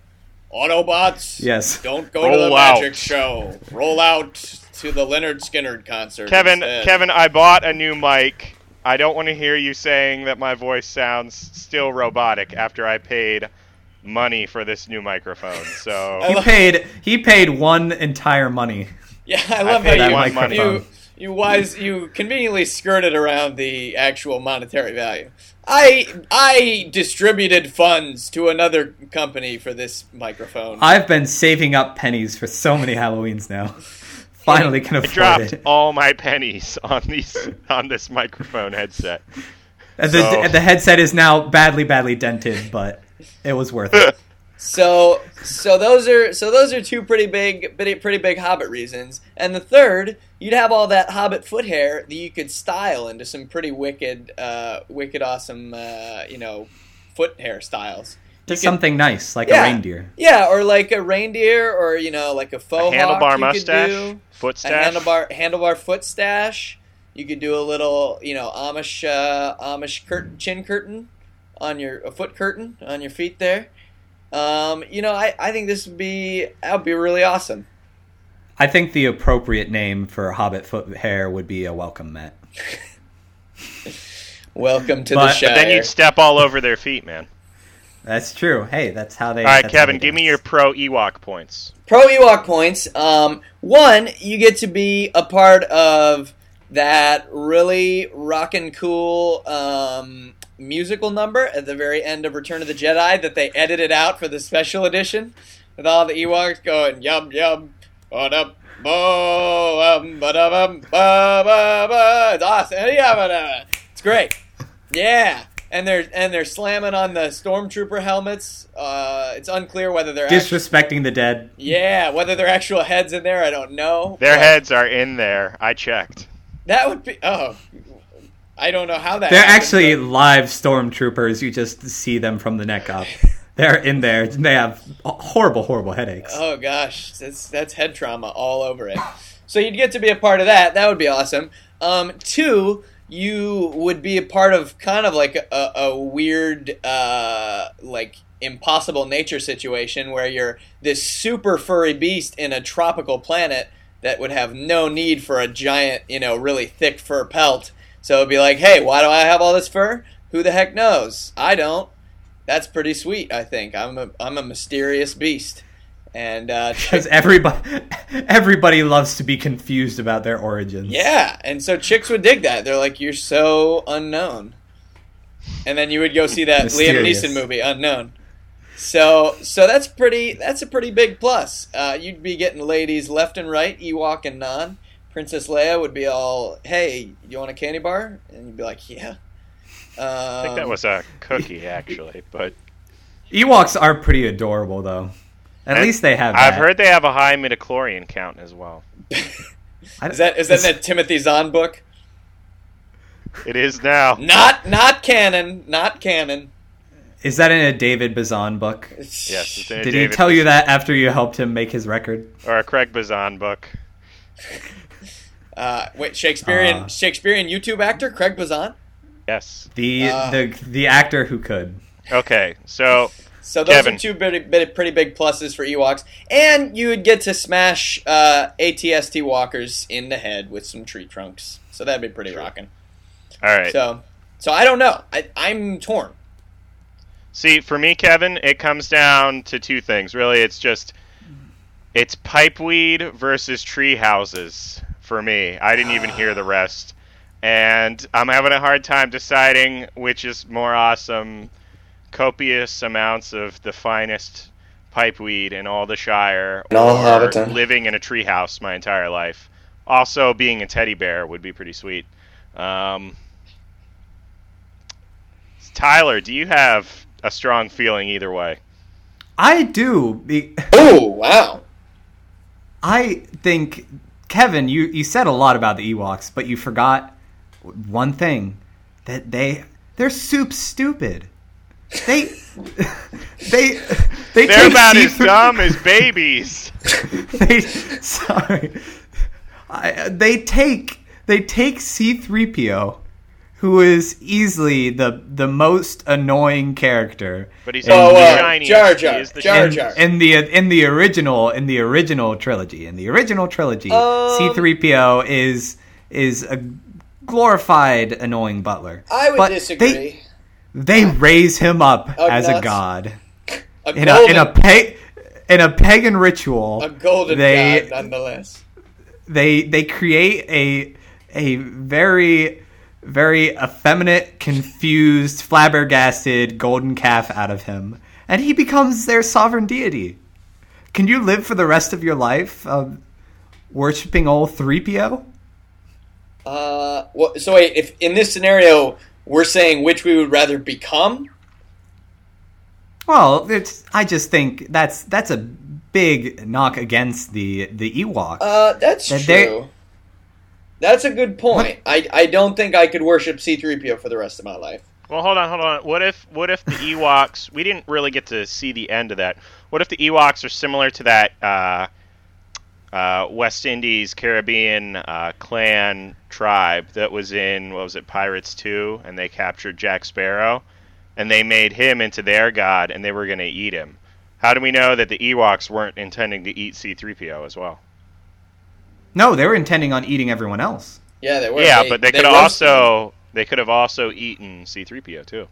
Autobots. Yes. Don't go to the out. magic show. Roll out to the Lynyrd Skynyrd concert. Kevin, instead. Kevin, I bought a new mic. I don't want to hear you saying that my voice sounds still robotic after I paid money for this new microphone. So He love- paid he paid one entire money. Yeah, I love paid how that you, microphone. you you wise you conveniently skirted around the actual monetary value. I I distributed funds to another company for this microphone. I've been saving up pennies for so many Halloweens now. Finally can afford I dropped it. all my pennies on these on this microphone headset. And the, so- the headset is now badly, badly dented, but it was worth it. So so those are so those are two pretty big pretty, pretty big Hobbit reasons. And the third, you'd have all that Hobbit foot hair that you could style into some pretty wicked, uh, wicked awesome, uh, you know, foot hair styles. Just something nice, like Yeah. a reindeer. Yeah, or like a reindeer, or you know, like a A faux handlebar hawk you mustache, Could do. foot A stash. handlebar handlebar foot stash. You could do a little, you know, Amish uh, Amish curtain, chin curtain on your a foot curtain on your feet there. Um, you know, I, I think this would be that would be really awesome. I think the appropriate name for Hobbit foot hair would be a welcome mat. Welcome to But- the but Shire. But then you'd step all over their feet, man. That's true. Hey, that's how they. All right, Kevin, they give me your pro Ewok points. Pro Ewok points. Um, one, you get to be a part of that really rockin' cool um, musical number at the very end of Return of the Jedi that they edited out for the special edition with all the Ewoks going yum yum ba bo um ba da bum ba ba ba. It's awesome. Yeah, ba da. It's great. Yeah. And they're and they're slamming on the stormtrooper helmets. Uh, it's unclear whether they're actually disrespecting the dead. yeah, whether their actual heads in there, I don't know. Their but heads are in there. I checked. That would be. Oh, I don't know how that. They're happened, actually but- live stormtroopers. You just see them from the neck up. They're in there. and They have horrible, horrible headaches. Oh gosh, that's that's head trauma all over it. So you'd get to be a part of that. That would be awesome. Um, two, you would be a part of kind of like a, a weird, uh, like impossible nature situation where you're this super furry beast in a tropical planet that would have no need for a giant, you know, really thick fur pelt. So it'd be like, hey, why do I have all this fur? Who the heck knows? I don't. That's pretty sweet. I think I'm a I'm a mysterious beast, and uh, Because everybody, everybody loves to be confused about their origins. Yeah, and so chicks would dig that. They're like, "You're so unknown," and then you would go see that Liam Neeson movie, Unknown. So, so that's pretty. That's a pretty big plus. Uh, you'd be getting ladies left and right, Ewok and non. Princess Leia would be all, "Hey, you want a candy bar?" And you'd be like, "Yeah." Um, I think that was a cookie, actually. But Ewoks are pretty adorable, though. At And least they have. I've that. heard they have a high midichlorian count as well. Is that is that in the Timothy Zahn book? It is now. Not not canon. Not canon. Is that in a David Bazan book? Yes, it's in a Did David he tell you that after you helped him make his record? or a Craig Bazan book. Uh, wait, Shakespearean Uh. Shakespearean YouTube actor Craig Bazan. Yes. The Uh. the the actor who could. Okay, so So those Kevin. are two pretty, pretty, pretty big pluses for Ewoks, and you would get to smash uh, ATST walkers in the head with some tree trunks. So that'd be pretty rocking. all right. So, so I don't know. I, I'm torn. See, for me, Kevin, it comes down to two things. Really, it's just it's pipeweed versus tree houses for me. I didn't even hear the rest, and I'm having a hard time deciding which is more awesome. Copious amounts of the finest pipeweed in all the Shire, In all or Hobbiton. living in a treehouse my entire life. Also, being a teddy bear would be pretty sweet. Um, Tyler, do you have a strong feeling either way? I do. Be- Oh wow! I think Kevin, you you said a lot about the Ewoks, but you forgot one thing that they they're soup stupid. They they they They're about as C3 dumb as babies. they sorry. I, they take they take C3PO who is easily the the most annoying character But he's Oh, the uh, shiniest. Jar He Jar, is the Jar shiniest. Jar. in the in the original in the original trilogy in the original trilogy Um, C3PO is is a glorified annoying butler I would But disagree. they they raise him up Oh, as a god. A in golden, a in a pa- in a pagan ritual a golden they god, nonetheless. they they create a a very very effeminate confused flabbergasted golden calf out of him. And he becomes their sovereign deity. Can you live for the rest of your life um, worshiping all 3po Uh, well, so wait, if in this scenario we're saying which we would rather become, Well, it's. I just think that's that's a big knock against the the Ewoks. Uh, that's That they- true. That's a good point. I, I don't think I could worship C3PO for the rest of my life. Well, hold on, hold on. What if what if the Ewoks? we didn't really get to see the end of that. What if the Ewoks are similar to that uh, uh, West Indies Caribbean uh, clan tribe that was in what was it Pirates Two, and they captured Jack Sparrow, and they made him into their god, and they were going to eat him. How do we know that the Ewoks weren't intending to eat C-3PO as well? no, they were intending on eating everyone else. Yeah, they were. yeah, but they could have roasted also they could have also eaten C-3PO too.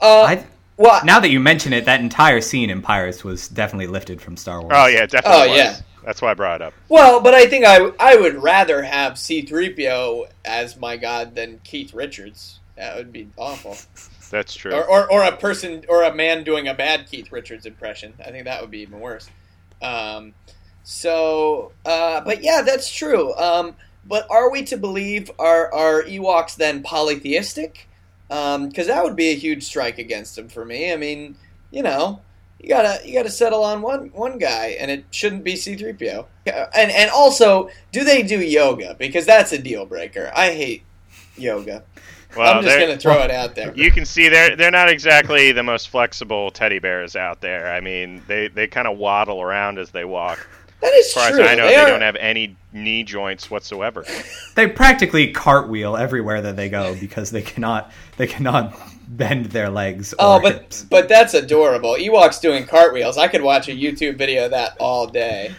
Uh, I, well, now that you mention it, that entire scene in Pirates was definitely lifted from Star Wars. Oh yeah, definitely. Oh, was. yeah. That's why I brought it up. well, but I think I I would rather have C3PO as my god than Keith Richards. That would be awful. That's true. Or, or, or a person or a man doing a bad Keith Richards impression. I think that would be even worse. Um, so, uh, but yeah, that's true. Um, but are we to believe are are Ewoks then polytheistic? Um, because that would be a huge strike against them for me. I mean, you know, you gotta you gotta settle on one one guy, and it shouldn't be C three PO. And and also, do they do yoga? Because that's a deal breaker. I hate yoga. well, I'm just gonna throw it out there. You can see they're they're not exactly the most flexible teddy bears out there. I mean, they they kind of waddle around as they walk. That is As far true. as I know, they, they, are, don't have any knee joints whatsoever. They practically cartwheel everywhere that they go because they cannot they cannot bend their legs. Or Oh, but hips. but that's adorable. Ewoks doing cartwheels. I could watch a YouTube video of that all day.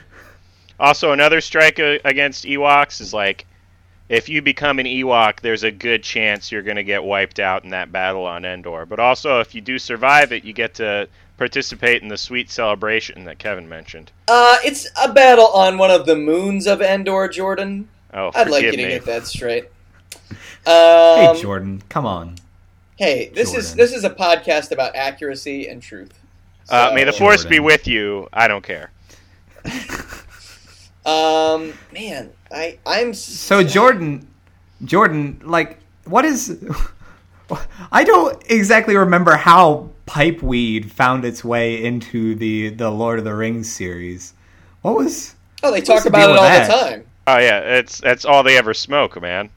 Also, another strike against Ewoks is like, if you become an Ewok, there's a good chance you're going to get wiped out in that battle on Endor. But also, if you do survive it, you get to participate in the sweet celebration that Kevin mentioned. Uh, it's a battle on one of the moons of Endor, Jordan. Oh, I'd like you to me. get that straight. Um, hey, Jordan, come on. hey, this is this is a podcast about accuracy and truth. Uh, may the So, force be with you. I don't care. Um, man, I I'm So Jordan, Jordan, like, what is? I don't exactly remember how pipeweed found its way into the the Lord of the Rings series. What was? Oh, they talk the about it all with the that? time. Oh yeah, it's that's all they ever smoke, man.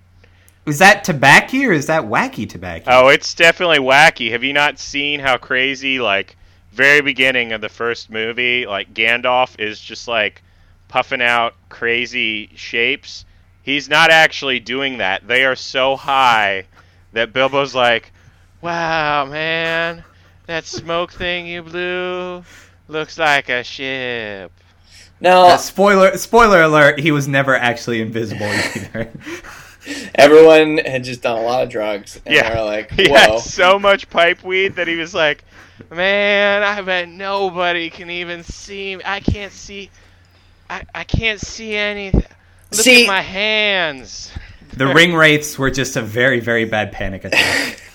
Is that tobacco or is that wacky tobacco? Oh, it's definitely wacky. Have you not seen how crazy like very beginning of the first movie, like Gandalf is just like puffing out crazy shapes? He's not actually doing that. They are so high that Bilbo's like, "Wow, man, that smoke thing you blew looks like a ship." No. Uh, spoiler spoiler alert, he was never actually invisible either. everyone had just done a lot of drugs, and Yeah. they were like, He had so much pipe weed that he was like, "Man, I bet nobody can even see me. I can't see. I, I can't see anything. Look See- at my hands." the ring wraiths were just a very very bad panic attack.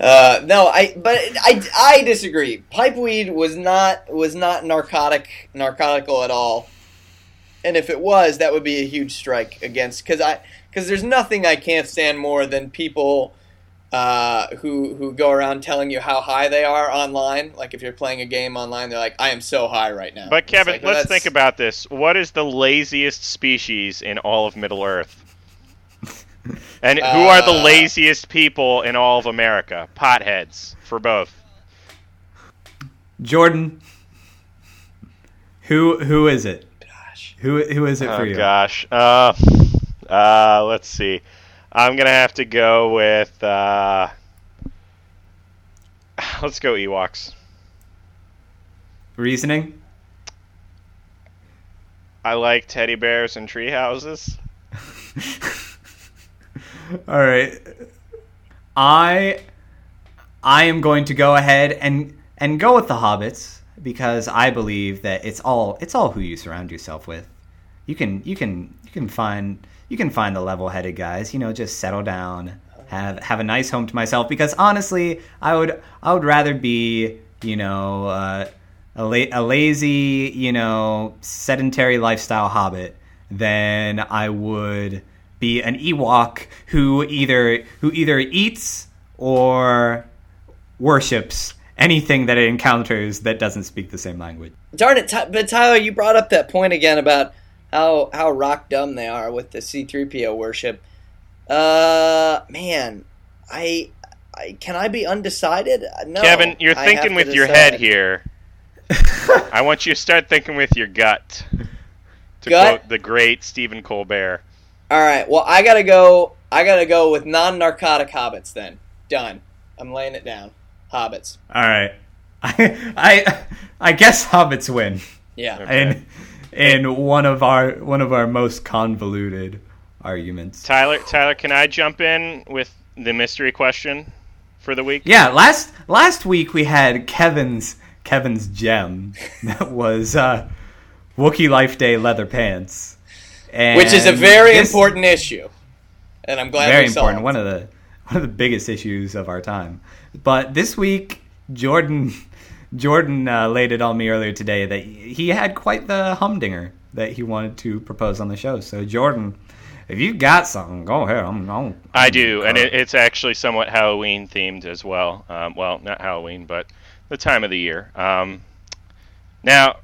Uh, no, I but I, I disagree. Pipeweed was not was not narcotic narcotical at all. And if it was, that would be a huge strike against because I because there's nothing I can't stand more than people uh, who who go around telling you how high they are online. Like if you're playing a game online, they're like, "I am so high right now." But Kevin, like, well, let's that's- think about this. What is the laziest species in all of Middle Earth? And who are the Uh, laziest people in all of America? Potheads for both. Jordan, who who is it? Gosh. Who who is it for you? Oh you? gosh. Uh, uh, let's see. I'm gonna have to go with. Uh, let's go Ewoks. Reasoning? I like teddy bears and tree houses. All right. I I am going to go ahead and and go with the hobbits because I believe that it's all it's all who you surround yourself with. You can you can you can find you can find the level-headed guys, you know, just settle down, have have a nice home to myself because honestly, I would I would rather be, you know, uh, a, la- a lazy, you know, sedentary lifestyle hobbit than I would be an Ewok who either who either eats or worships anything that it encounters that doesn't speak the same language. Darn it, Ty- but Tyler, you brought up that point again about how how rock dumb they are with the C-3PO worship. Uh, man, I, I can I be undecided? No, Kevin, you're thinking with your head here. I want you to start thinking with your gut. To Gut? quote the great Stephen Colbert. All right, well, I gotta go. I gotta go with non-narcotic hobbits. Then done. I'm laying it down. Hobbits. All right, I I, I guess hobbits win Yeah. Okay. in in one of our one of our most convoluted arguments. Tyler, Tyler, can I jump in with the mystery question for the week? Yeah, last last week we had Kevin's Kevin's gem that was uh, Wookiee Life Day leather pants, and Which is a very this- important issue, and I'm glad very we solved. important. One of the one of the biggest issues of our time. But this week, Jordan Jordan uh, laid it on me earlier today that he had quite the humdinger that he wanted to propose on the show. So Jordan, if you've got something, go ahead. I'm, I'm, I I'm- do, and it, it's actually somewhat Halloween themed as well. Um, well, not Halloween, but the time of the year. Um, now,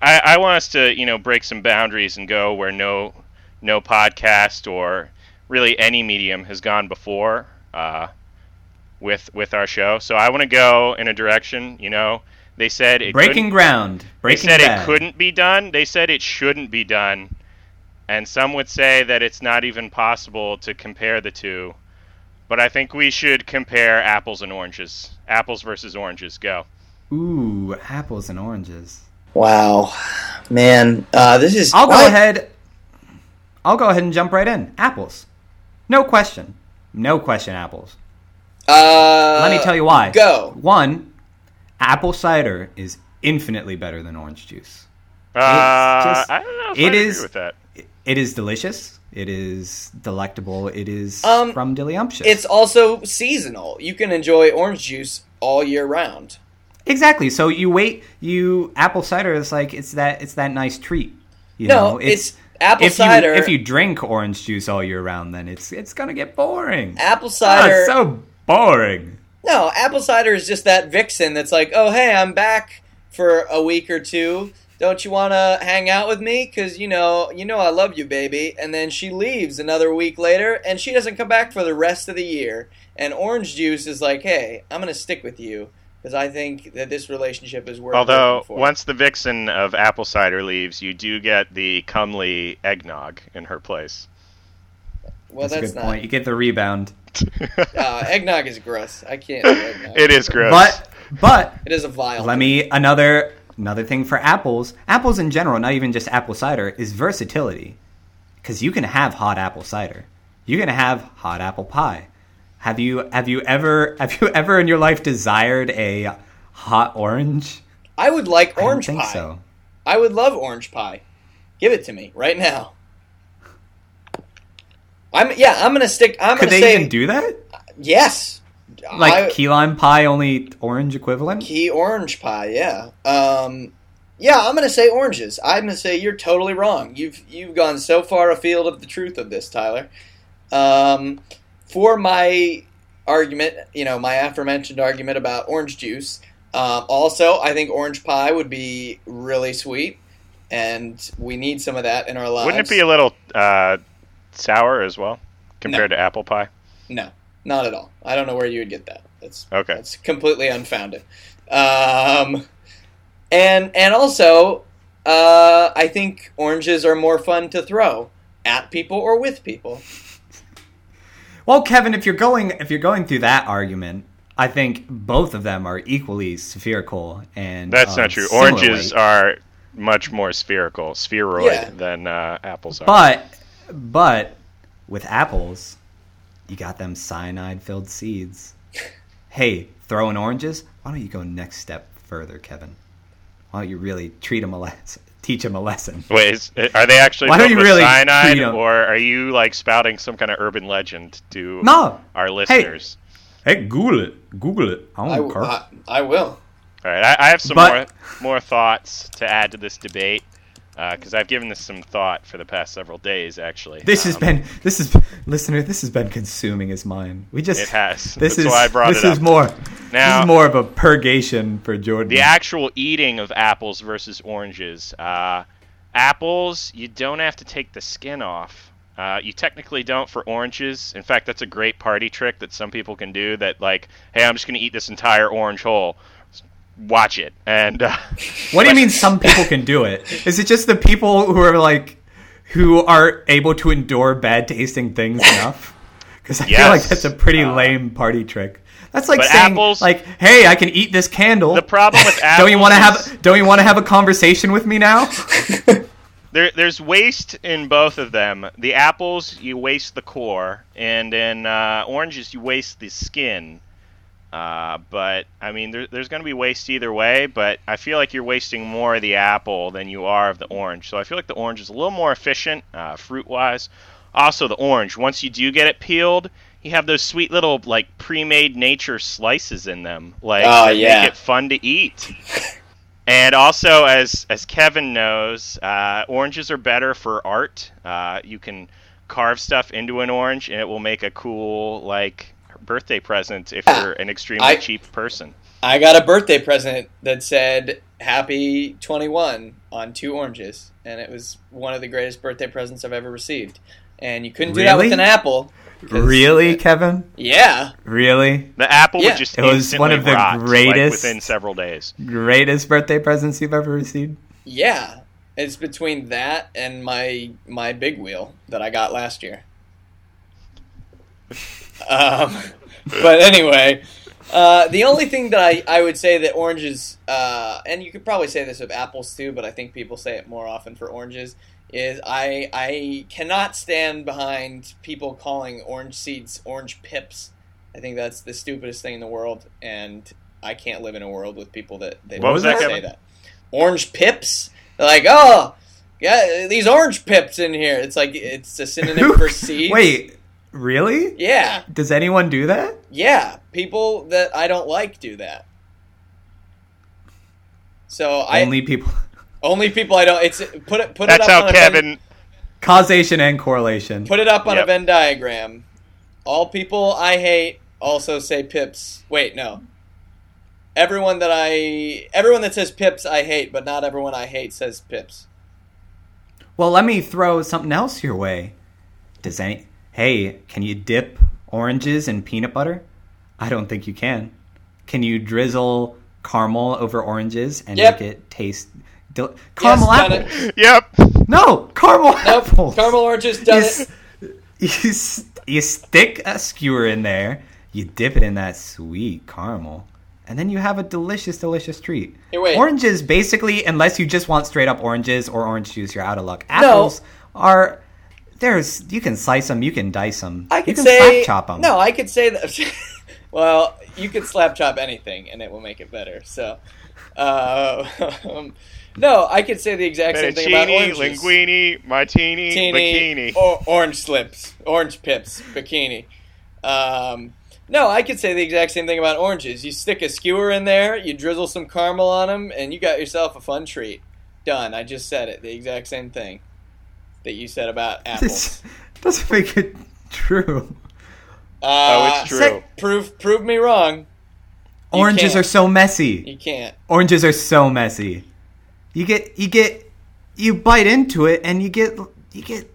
I, I want us to, you know, break some boundaries and go where no, no podcast or really any medium has gone before uh, with with our show. So I want to go in a direction. You know, they said it breaking ground. they said Bad. it couldn't be done. They said it shouldn't be done. And some would say that it's not even possible to compare the two. But I think we should compare apples and oranges. Apples versus oranges. Go. Ooh, apples and oranges. Wow, man, uh, this is. I'll go why- ahead. I'll go ahead and jump right in. Apples, no question, no question. Apples. Uh, Let me tell you why. Go. One, apple cider is infinitely better than orange juice. Uh, just- I don't know if it I agree is- with that. It is delicious. It is delectable. It is Um, from Dillyumptious. It's also seasonal. You can enjoy orange juice all year round. Exactly. So you wait. You apple cider is like it's that it's that nice treat. You No, know, it's apple if cider. You, if you drink orange juice all year round, then it's it's gonna get boring. apple Ah, cider. it's so boring. No, apple cider is just that vixen that's like, oh hey, I'm back for a week or two. Don't you want to hang out with me? Cause you know, you know I love you, baby. And then she leaves another week later, and she doesn't come back for the rest of the year. And orange juice is like, hey, I'm gonna stick with you because I think that this relationship is worth. It. Although, for. once the vixen of apple cider leaves, you do get the comely eggnog in her place. well, that's, a good not. point. You get the rebound. Uh, eggnog is gross. I can't. eggnog. it is gross. But but It is a vile. let me another another thing for apples. Apples in general, not even just apple cider, is versatility. Because you can have hot apple cider. You can have hot apple pie. Have you have you ever have you ever in your life desired a hot orange? I would like I orange think pie. so. I would love orange pie. Give it to me right now. I'm yeah. I'm gonna stick. I'm Could gonna they say even do that? yes. Like I- key lime pie, only orange equivalent? key orange pie. Yeah. Um. Yeah, I'm gonna say oranges. I'm gonna say you're totally wrong. You've you've gone so far afield of the truth of this, Tyler. Um, for my argument, you know, my aforementioned argument about orange juice. Um, also, I think orange pie would be really sweet, and we need some of that in our lives. Wouldn't it be a little uh, sour as well compared to apple pie? No, not at all. I don't know where you would get that. That's Okay. That's completely unfounded. Um, and and also, uh, I think oranges are more fun to throw at people or with people. Well, Kevin, if you're going if you're going through that argument, I think both of them are equally spherical and That's um, not true. similar Oranges weight. are much more spherical, spheroid Yeah. than uh, apples are. But but with apples, you got them cyanide filled seeds. Hey, throwing oranges? Why don't you go next step further, Kevin? Why don't you really treat them a lesson, teach them a lesson? Wait, is, are they actually Why don't you really cyanide, treat 'em? or are you like spouting some kind of urban legend to No. our listeners? Hey, Google it. Google it. I I, don't care. I, I will. All right, I, I have some But- more more thoughts to add to this debate. Because I've given this some thought for the past several days. Actually, This has Um, been this is listener. This has been consuming his mind. We just It has. This That's is why I brought this it is up. more. this is more of a purgation for Jordan. the actual eating of apples versus oranges. Uh, apples, you don't have to take the skin off. Uh, you technically don't for oranges. In fact, that's a great party trick that some people can do. That like, hey, I'm just gonna eat this entire orange whole. Watch it, and uh, What do you mean some people can do it? Is it just the people who are like who are able to endure bad tasting things enough? Because I feel like that's a pretty Uh, lame party trick. That's like saying apples- like, "Hey, I can eat this candle." the problem with apples. don't you want to have don't you want to have a conversation with me now? There, there's waste in both of them. The apples, you waste the core, and in uh, oranges, you waste the skin. Uh, but I mean, there, there's going to be waste either way. But I feel like you're wasting more of the apple than you are of the orange. So I feel like the orange is a little more efficient, uh, fruit-wise. Also, the orange, once you do get it peeled, you have those sweet little like pre-made nature slices in them, like Oh, that yeah. make it fun to eat. And also, as as Kevin knows, uh, oranges are better for art. Uh, you can carve stuff into an orange, and it will make a cool like birthday present if you're an extremely I- cheap person. I got a birthday present that said "Happy 21" on two oranges, and it was one of the greatest birthday presents I've ever received. And you couldn't do that with Really? an apple. really, Kevin? Yeah. Really? The apple Yeah. would just It was one of the rot, like, greatest- within several days. Greatest birthday presents you've ever received? Yeah. It's between that and my my big wheel that I got last year. Um, but anyway, uh, the only thing that I, I would say that oranges, uh, and you could probably say this of apples too, but I think people say it more often for oranges, is I I cannot stand behind people calling orange seeds orange pips. I think that's the stupidest thing in the world, and I can't live in a world with people that, that What was that, say Kevin? that. Orange pips? They're like, oh, yeah, these orange pips in here. It's like it's a synonym for seeds. Wait, really? Yeah, Does anyone do that? yeah. People that I don't like do that. So I Only people. only people I don't. It's put it put That's it up how on a Venn, Causation and correlation. put it up on Yep. a Venn diagram. All people I hate also say pips. Wait, no. Everyone that I everyone that says pips I hate, but not everyone I hate says pips. Well, let me throw something else your way. Does any? Hey, can you dip oranges in peanut butter? I don't think you can. Can you drizzle caramel over oranges and Yep. make it taste? Del- caramel done apple? it. Yep. No, caramel Nope. apples. Caramel oranges done you, it. s- you, s- you stick a skewer in there, you dip it in that sweet caramel, and then you have a delicious, delicious treat. Hey, wait. Oranges, basically, unless you just want straight up oranges or orange juice, you're out of luck. Apples are there's you can slice them, you can dice them, I you can say slap chop them. No, I could say that. well, you could slap chop anything, and it will make it better. So, uh, um, no, I could say the exact same thing about oranges. linguine, martini, Teeny, bikini. or orange slips, orange pips, bikini. Um, no, I could say the exact same thing about oranges. You stick a skewer in there, you drizzle some caramel on them, and you got yourself a fun treat. Done. I just said it. The exact same thing that you said about apples. This doesn't make it true. Uh, Oh, it's true. sec- Prove prove me wrong. You Oranges can't. are so messy. You can't. Oranges are so messy. You get you get you bite into it and you get you get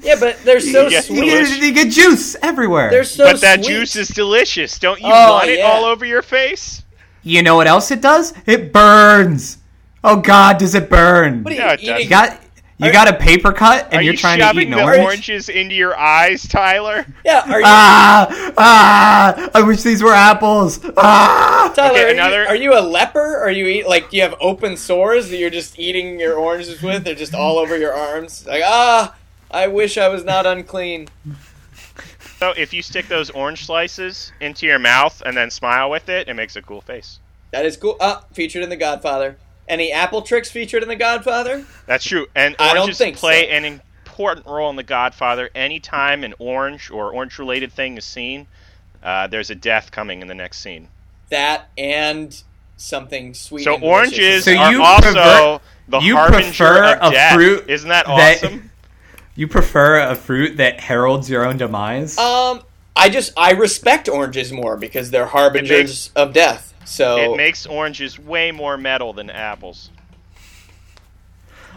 Yeah, but they're so You sweet. you get, you get juice everywhere. They're so but that sweet. juice is delicious. Don't you Oh, want it yeah. all over your face? you know what else it does? It burns. Oh God, does it burn? What are you No, it eating? got you Are- got a paper cut and Are you're you trying to shoving eat an the orange. oranges into your eyes, Tyler? yeah, are you, Ah ah! I wish these were apples. Ah! Tyler? Okay, are, another- you, are you a leper? Are you eat like do you have open sores that you're just eating your oranges with? They're just all over your arms. Like ah, I wish I was not unclean. So if you stick those orange slices into your mouth and then smile with it, it makes a cool face. That is cool. Ah, featured in The Godfather. Any apple tricks featured in The Godfather? That's true. And I don't oranges think play so. an important role in The Godfather. Anytime an orange or orange-related thing is seen, uh, there's a death coming in the next scene. That and something sweet. So and oranges So are you also pervert- the You harbinger prefer of a death. fruit Isn't that that- awesome? You prefer a fruit that heralds your own demise? Um, I just I respect oranges more because they're harbingers of death. So It makes oranges way more metal than apples.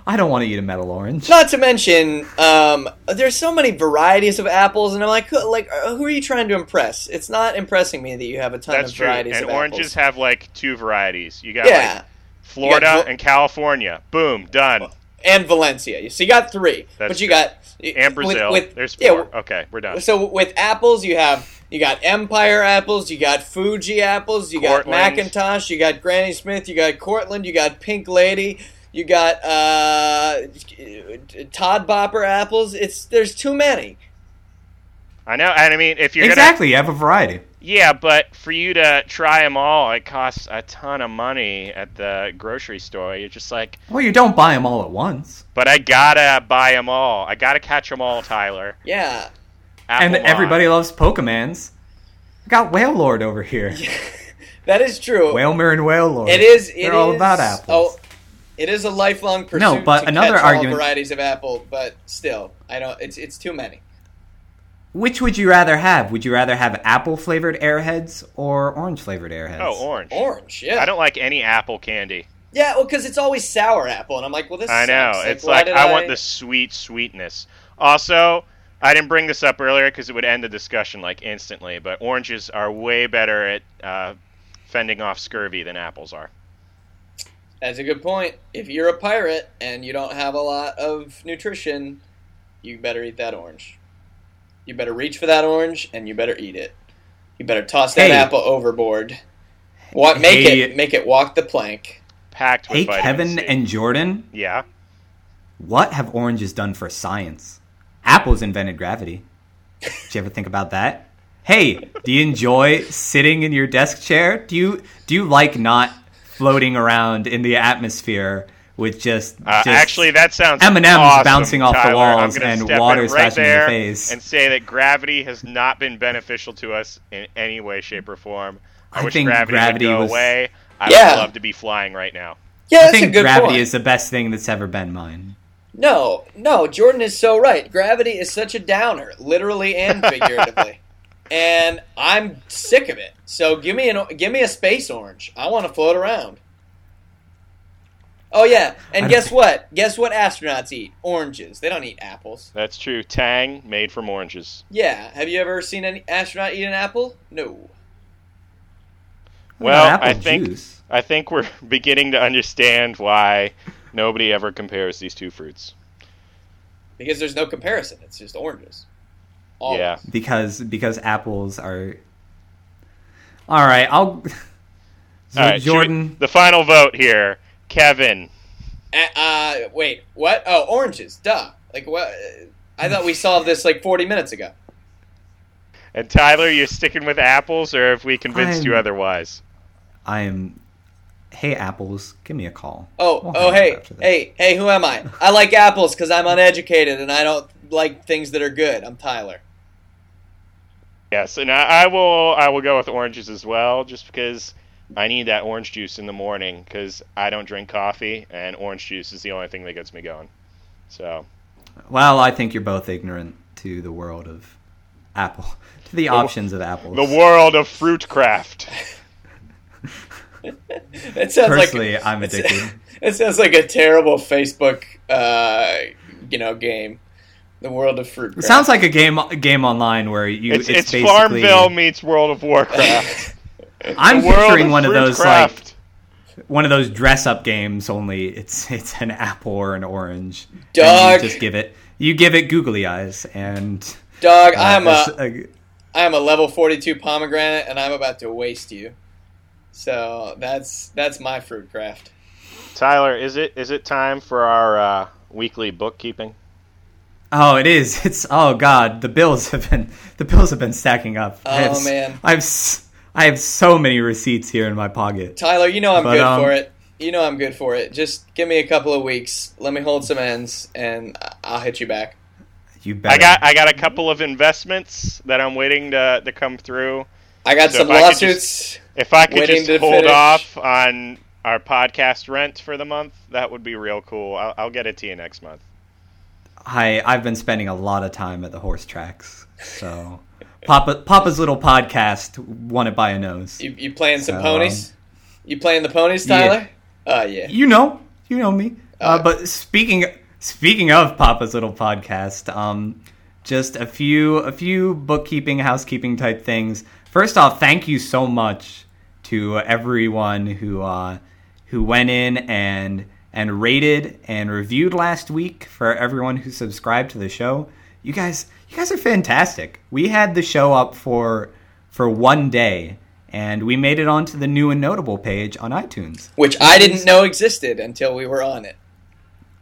I don't want to eat a metal orange. Not to mention, um, there's so many varieties of apples, and I'm like, who, like, uh, who are you trying to impress? It's not impressing me that you have a ton That's of true. varieties And of oranges apples. have like two varieties. You got yeah, like Florida You got- and California. Boom, done. and Valencia. So you got three, That's but you true. got And Brazil. With, with, There's yeah, four. okay, we're done. So with apples, you have you got Empire apples, you got Fuji apples, you got McIntosh, you got Granny Smith, you got Cortland, you got Pink Lady, you got uh, Todd Bopper apples. It's there's too many. I know. And I mean, if you're exactly, you have a variety. yeah, but for you to try them all, it costs a ton of money at the grocery store. You're just like, Well, you don't buy them all at once. but I gotta buy them all. I gotta catch them all, Tyler. Yeah, and Applemon. everybody loves Pokemans. I got Whale Lord over here. that is true. Whalmer and Whale Lord. It is. It They're all about apples. Oh, it is a lifelong pursuit. No, but to another catch argument- all varieties of apple, but still, I don't. It's it's too many. Which would you rather have? Would you rather have apple flavored Airheads or orange flavored Airheads? Oh, orange. Orange, yeah. I don't like any apple candy. Yeah, well, because it's always sour apple, and I'm like, well, this. I know. sucks. It's why like did I, want the sweet sweetness. Also, I didn't bring this up earlier because it would end the discussion like instantly. But oranges are way better at uh, fending off scurvy than apples are. That's a good point. If you're a pirate and you don't have a lot of nutrition, you better eat that orange. You better reach for that orange, and you better eat it. You better toss that Hey. apple overboard. What? Make Hey. it. Make it walk the plank. Packed with Hey, vitamin Kevin C. and Jordan, yeah. what have oranges done for science? Apples invented gravity. Did you ever think about that? Hey, do you enjoy sitting in your desk chair? Do you do you like not floating around in the atmosphere with just, Uh, just actually, that sounds M&Ms awesome, bouncing off the Tyler. I'm walls and step water in right splashing in your face. and say that gravity has not been beneficial to us in any way, shape, or form. I, I wish think gravity, gravity would go was- away. I Yeah. would love to be flying right now. Yeah, I that's a think good gravity point. is the best thing that's ever been mine. No, no, Jordan is so right. Gravity is such a downer, literally and figuratively. and I'm sick of it. So give me an give me a space orange. I want to float around. Oh yeah, and guess don't- what? Guess what astronauts eat? Oranges. They don't eat apples. That's true. Tang made from oranges. Yeah, have you ever seen an astronaut eat an apple? No. Well, apple I think- juice? I think we're beginning to understand why nobody ever compares these two fruits. Because there's no comparison. It's just oranges. Always. Yeah. because because apples are. All right, I'll. So All right, should we- Jordan, the final vote here. Kevin. Uh, uh, wait, what? Oh, oranges. Duh. Like what? I thought we solved this like 40 minutes ago. And Tyler, you're sticking with apples, or have we convinced you I'm- otherwise? I am. Hey, apples, give me a call. Oh, We'll oh, hey, hey, hey, who am I? I like apples because I'm uneducated and I don't like things that are good. I'm Tyler. Yes, and I, I will. I will go with oranges as well, just because I need that orange juice in the morning. Because I don't drink coffee, and orange juice is the only thing that gets me going. So Well, I think you're both ignorant to the world of apple, to the options of apples. the world of fruit craft. It sounds Personally, like I'm addicted. It sounds like a terrible Facebook, uh, you know, game. The world of fruit. It sounds like a game game online where you It's, it's, it's, basically. Farmville meets World of Warcraft. I'm The picturing of one of those craft. like one of those dress up games. Only it's it's an apple or an orange. And Dog. you just give it you give it googly eyes and. Dog, uh, I'm as a a- I'm a level 42 pomegranate and I'm about to waste you. So that's that's my fruit craft. Tyler, is it is it time for our uh, weekly bookkeeping? Oh, it is. It's oh god, the bills have been the bills have been stacking up. I have Oh, man. I have s- I have so many receipts here in my pocket. Tyler, you know I'm But, good um, for it. You know I'm good for it. Just give me a couple of weeks. Let me hold some ends, and I- I'll hit you back. You better. I got I got a couple of investments that I'm waiting to to come through. I got So some if I could lawsuits. If I could just hold finish. off on our podcast rent for the month, that would be real cool. I'll, I'll get it to you next month. I I've been spending a lot of time at the horse tracks, so Papa Papa's little podcast won it by a nose. You, you playing some So, ponies? You playing the ponies, yeah. Tyler? Oh yeah. You know, you know me. Uh, Uh, but speaking speaking of Papa's little podcast, um, just a few a few bookkeeping, housekeeping type things. First off, thank you so much to everyone who uh, who went in and and rated and reviewed last week. For everyone who subscribed to the show, you guys you guys are fantastic. We had the show up for for one day. And we made it onto the new and notable page on iTunes. Which I didn't know existed until we were on it.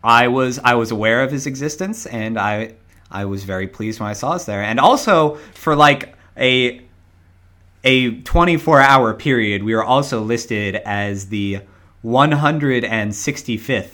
I was I was aware of his existence, and I I was very pleased when I saw us there. And also for like a a 24 hour period, we are also listed as the 165th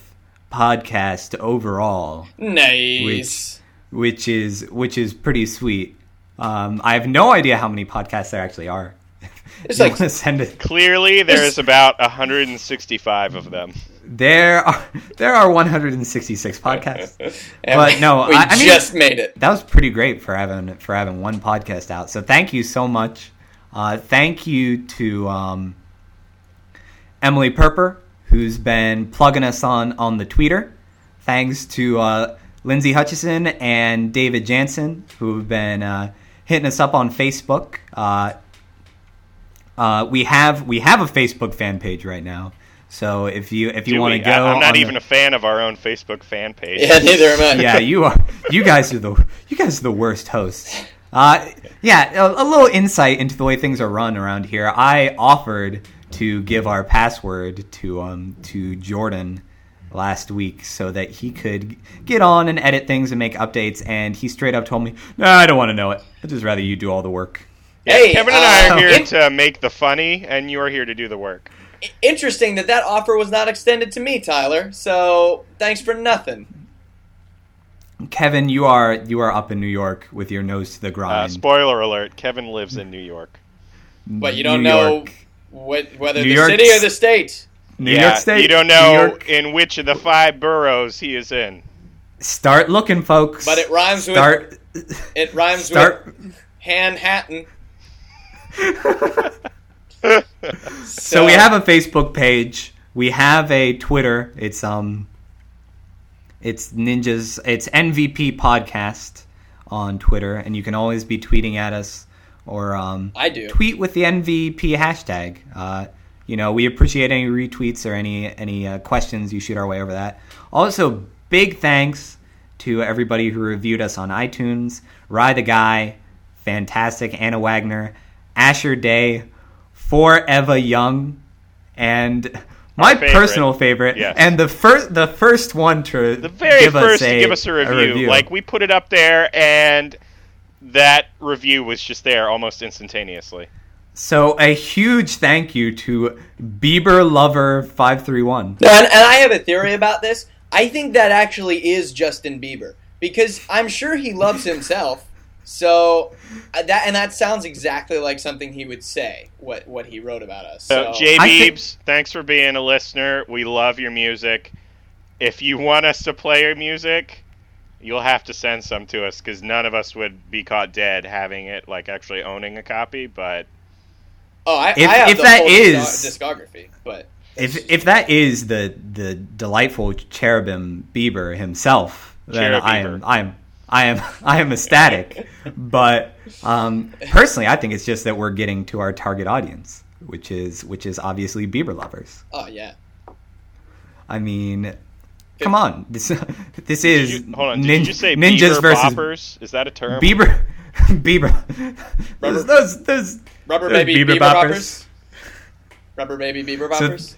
podcast overall, Nice. which is which is pretty sweet. Um, I have no idea how many podcasts there actually are. It's like send it. Clearly, there's about 165 of them. There are there are 166 podcasts. But no, we I- I mean- just made it. that was pretty great for having for having one podcast out. So thank you so much. Uh, thank you to um, Emily Perper, who's been plugging us on on the Twitter. Thanks to uh, Lindsay Hutchison and David Jansen, who've been uh, hitting us up on Facebook. Uh, uh, we have we have a Facebook fan page right now. So if you if you want to go, I, am not on the- even a fan of our own Facebook fan page. Yeah, neither am I. yeah, you are. You guys are the you guys are the worst hosts. Uh, yeah, a, a little insight into the way things are run around here. I offered to give our password to um to Jordan last week so that he could get on and edit things and make updates, and he straight up told me, "No, I don't want to know it. I'd just rather you do all the work." Hey, Kevin and I uh, are here in- to make the funny, and you are here to do the work. interesting that that offer was not extended to me, Tyler. So thanks for nothing. Kevin, you are you are up in New York with your nose to the Uh, grind. spoiler alert: Kevin lives in New York. But you don't New know York. what, whether New the York's- city or the state. New yeah, York State. you don't know in which of the five boroughs he is in. Start looking, folks. But it rhymes with- It rhymes Start. with Hanhattan. So we have a Facebook page. We have a Twitter. It's um it's Ninjas it's NVP podcast on Twitter and you can always be tweeting at us or um I do. tweet with the NVP hashtag. Uh you know, we appreciate any retweets or any any uh, questions you shoot our way over that. Also, big thanks to everybody who reviewed us on iTunes. Rye the Guy, fantastic. Anna Wagner, Asher Day, Forever Young, and my favorite. personal favorite, Yes. and the first the first one to The very give first us a, to give us a review. Like we put it up there, and that review was just there almost instantaneously. so a huge thank you to Bieber Lover five three one. And, and I have a theory about this. I think that actually is Justin Bieber because I'm sure he loves himself. So uh, that and that sounds exactly like something he would say. What what he wrote about us. So, So, J I think- thanks for being a listener. We love your music. If you want us to play your music, you'll have to send some to us because none of us would be caught dead having it, like actually owning a copy. But oh, I, If- I have if the that whole is- discography, but If if that is the the delightful cherubim Bieber himself, then Cherub I am Bieber. I am I am I am ecstatic. but um, personally, I think it's just that we're getting to our target audience, which is which is obviously Bieber lovers. oh yeah, I mean, come on, this this did is you, hold on, did nin- you just say ninjas Bieber versus boppers? Is that a term? Bieber Bieber. Those, those, those, rubber those baby Bieber Bieber, boppers. boppers. Rubber baby Bieber So- boppers.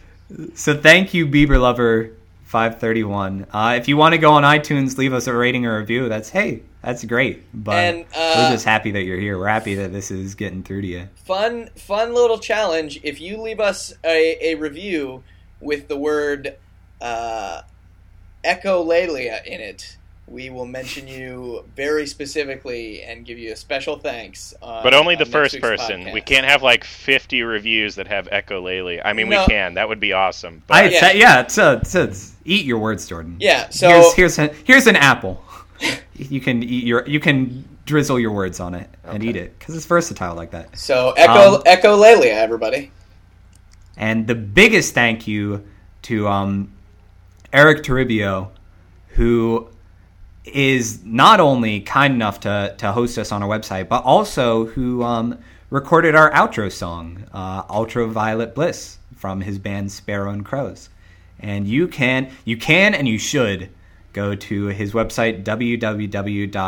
So thank you, Bieber Lover five thirty one. Uh, if you want to go on iTunes, leave us a rating or review. That's hey, that's great. But And, uh, we're just happy that you're here. We're happy that this is getting through to you. fun fun little challenge if you leave us a, a review with the word uh, echolalia in it we will mention you very specifically and give you a special thanks. On, But only the first person. podcast. We can't have like 50 reviews that have Echolalia. I mean, No. we can. That would be awesome. But I Yeah. said, yeah, it's a, it's a, it's- eat your words, Jordan. Yeah. So here's here's a, here's an apple. you can eat your you can drizzle your words on it and eat it because it's versatile like that. so echo Um, echo Lelia, everybody. And the biggest thank you to um, Eric Toribio, who is not only kind enough to, to host us on our website, but also who um, recorded our outro song, uh, Ultraviolet Bliss, from his band Sparrow and Crows. And you can you can and you should go to his website www.eric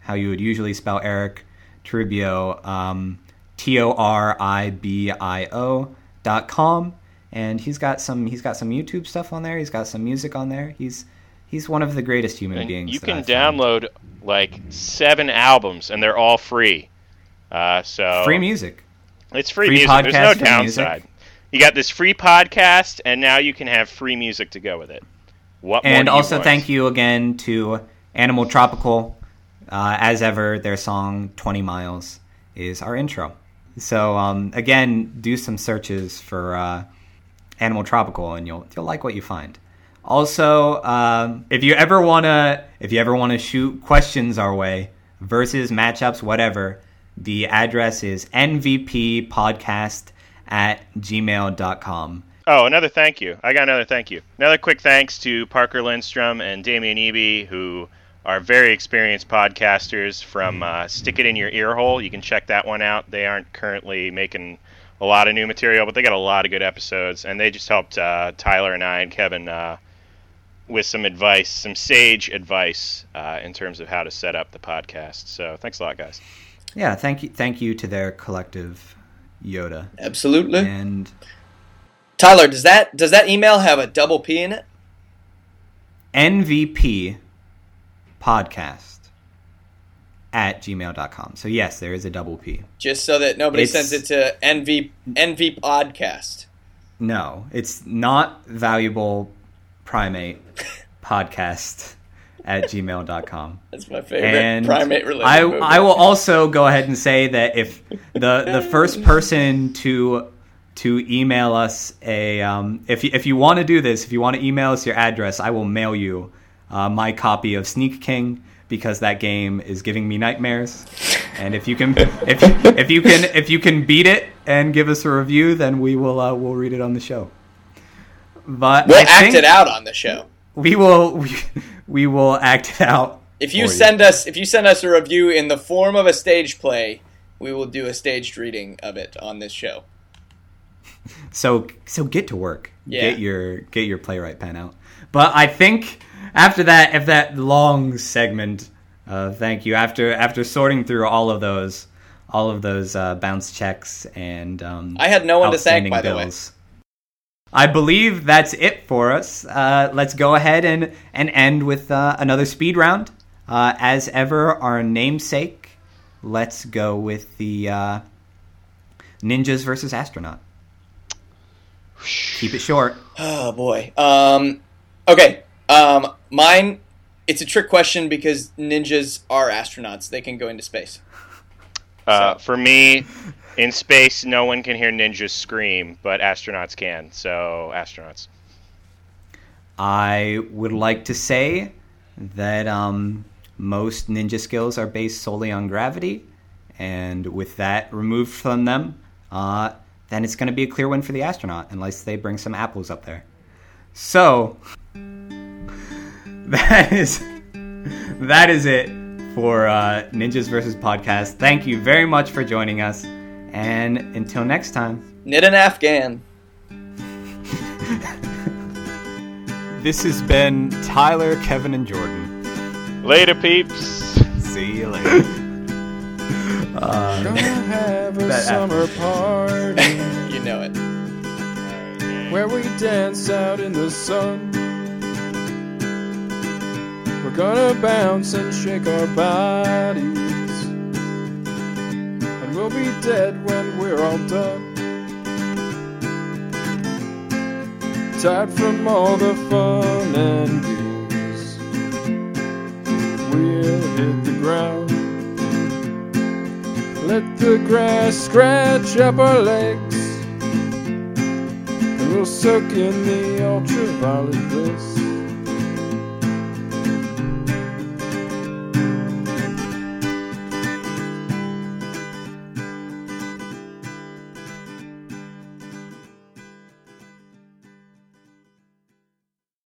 how you would usually spell Eric Toribio um, T O R I B I O dot com. And he's got some he's got some YouTube stuff on there. He's got some music on there. He's he's one of the greatest human And beings you can I've found. download like seven albums, and they're all free. Uh, so free music It's free, Free music. There's no free downside. music. You got this free podcast, and now you can have free music to go with it. What and also thank you again to Animal Tropical. Uh, as ever, their song "20 Miles" is our intro. So um, again, do some searches for uh, Animal Tropical, and you'll you'll like what you find. Also, um, if you ever wanna if you ever wanna shoot questions our way, versus matchups, whatever, the address is nvppodcast at gmail.com. Oh, another thank you. I got another thank you. Another quick thanks to Parker Lindstrom and Damian Eby, who are very experienced podcasters from uh, Stick It In Your Ear Hole. You can check that one out. They aren't currently making a lot of new material, but they got a lot of good episodes, and they just helped uh, Tyler and I and Kevin uh, with some advice, some sage advice uh, in terms of how to set up the podcast. So thanks a lot, guys. Yeah, thank you thank you to their collective Yoda. Absolutely. And Tyler, does that does that email have a double P in it? NVP podcast at gmail.com. So yes, there is a double P. Just so that nobody It's- sends it to NV NV podcast. No, it's not valuable primate podcast at gmail.com. That's my favorite and primate related. I, movie. I will also go ahead and say that if the the first person to to email us a um, if you, if you want to do this, if you want to email us your address, I will mail you uh, my copy of Sneak King because that game is giving me nightmares. And if you can if if you can if you can beat it and give us a review, then we will uh, we'll read it on the show. But we'll I act it out on the show. We will we, we will act it out. If you send us if you send us a review in the form of a stage play, we will do a staged reading of it on this show. So so get to work. Yeah. Get your get your playwright pen out. But I think after that if that long segment uh, thank you after after sorting through all of those all of those uh, bounce checks and um, I had no one to thank, by the way. Bills. I believe that's it for us. Uh, let's go ahead and, and end with uh, another speed round. Uh, as ever, our namesake. Let's go with the uh, ninjas versus astronaut. Keep it short. Oh boy. Um, okay. Um, mine. It's a trick question because ninjas are astronauts. They can go into space. Uh, So- For me, in space, no one can hear ninjas scream, but astronauts can. So, astronauts. I would like to say that um, most ninja skills are based solely on gravity, and with that removed from them, uh, then it's going to be a clear win for the astronaut, unless they bring some apples up there. So that is that is it for uh, Ninjas versus Podcast. Thank you very much for joining us, and until next time. Knit an Afghan. This has been Tyler, Kevin, and Jordan. Later, peeps. See you later. Uh, Gonna have a That summer party You know it. where we dance out in the sun. We're gonna bounce and shake our bodies, and we'll be dead when we're all done. Tired from all the fun and booze. We will hit the ground. Let the grass scratch up our legs, and we'll soak in the ultraviolet bliss.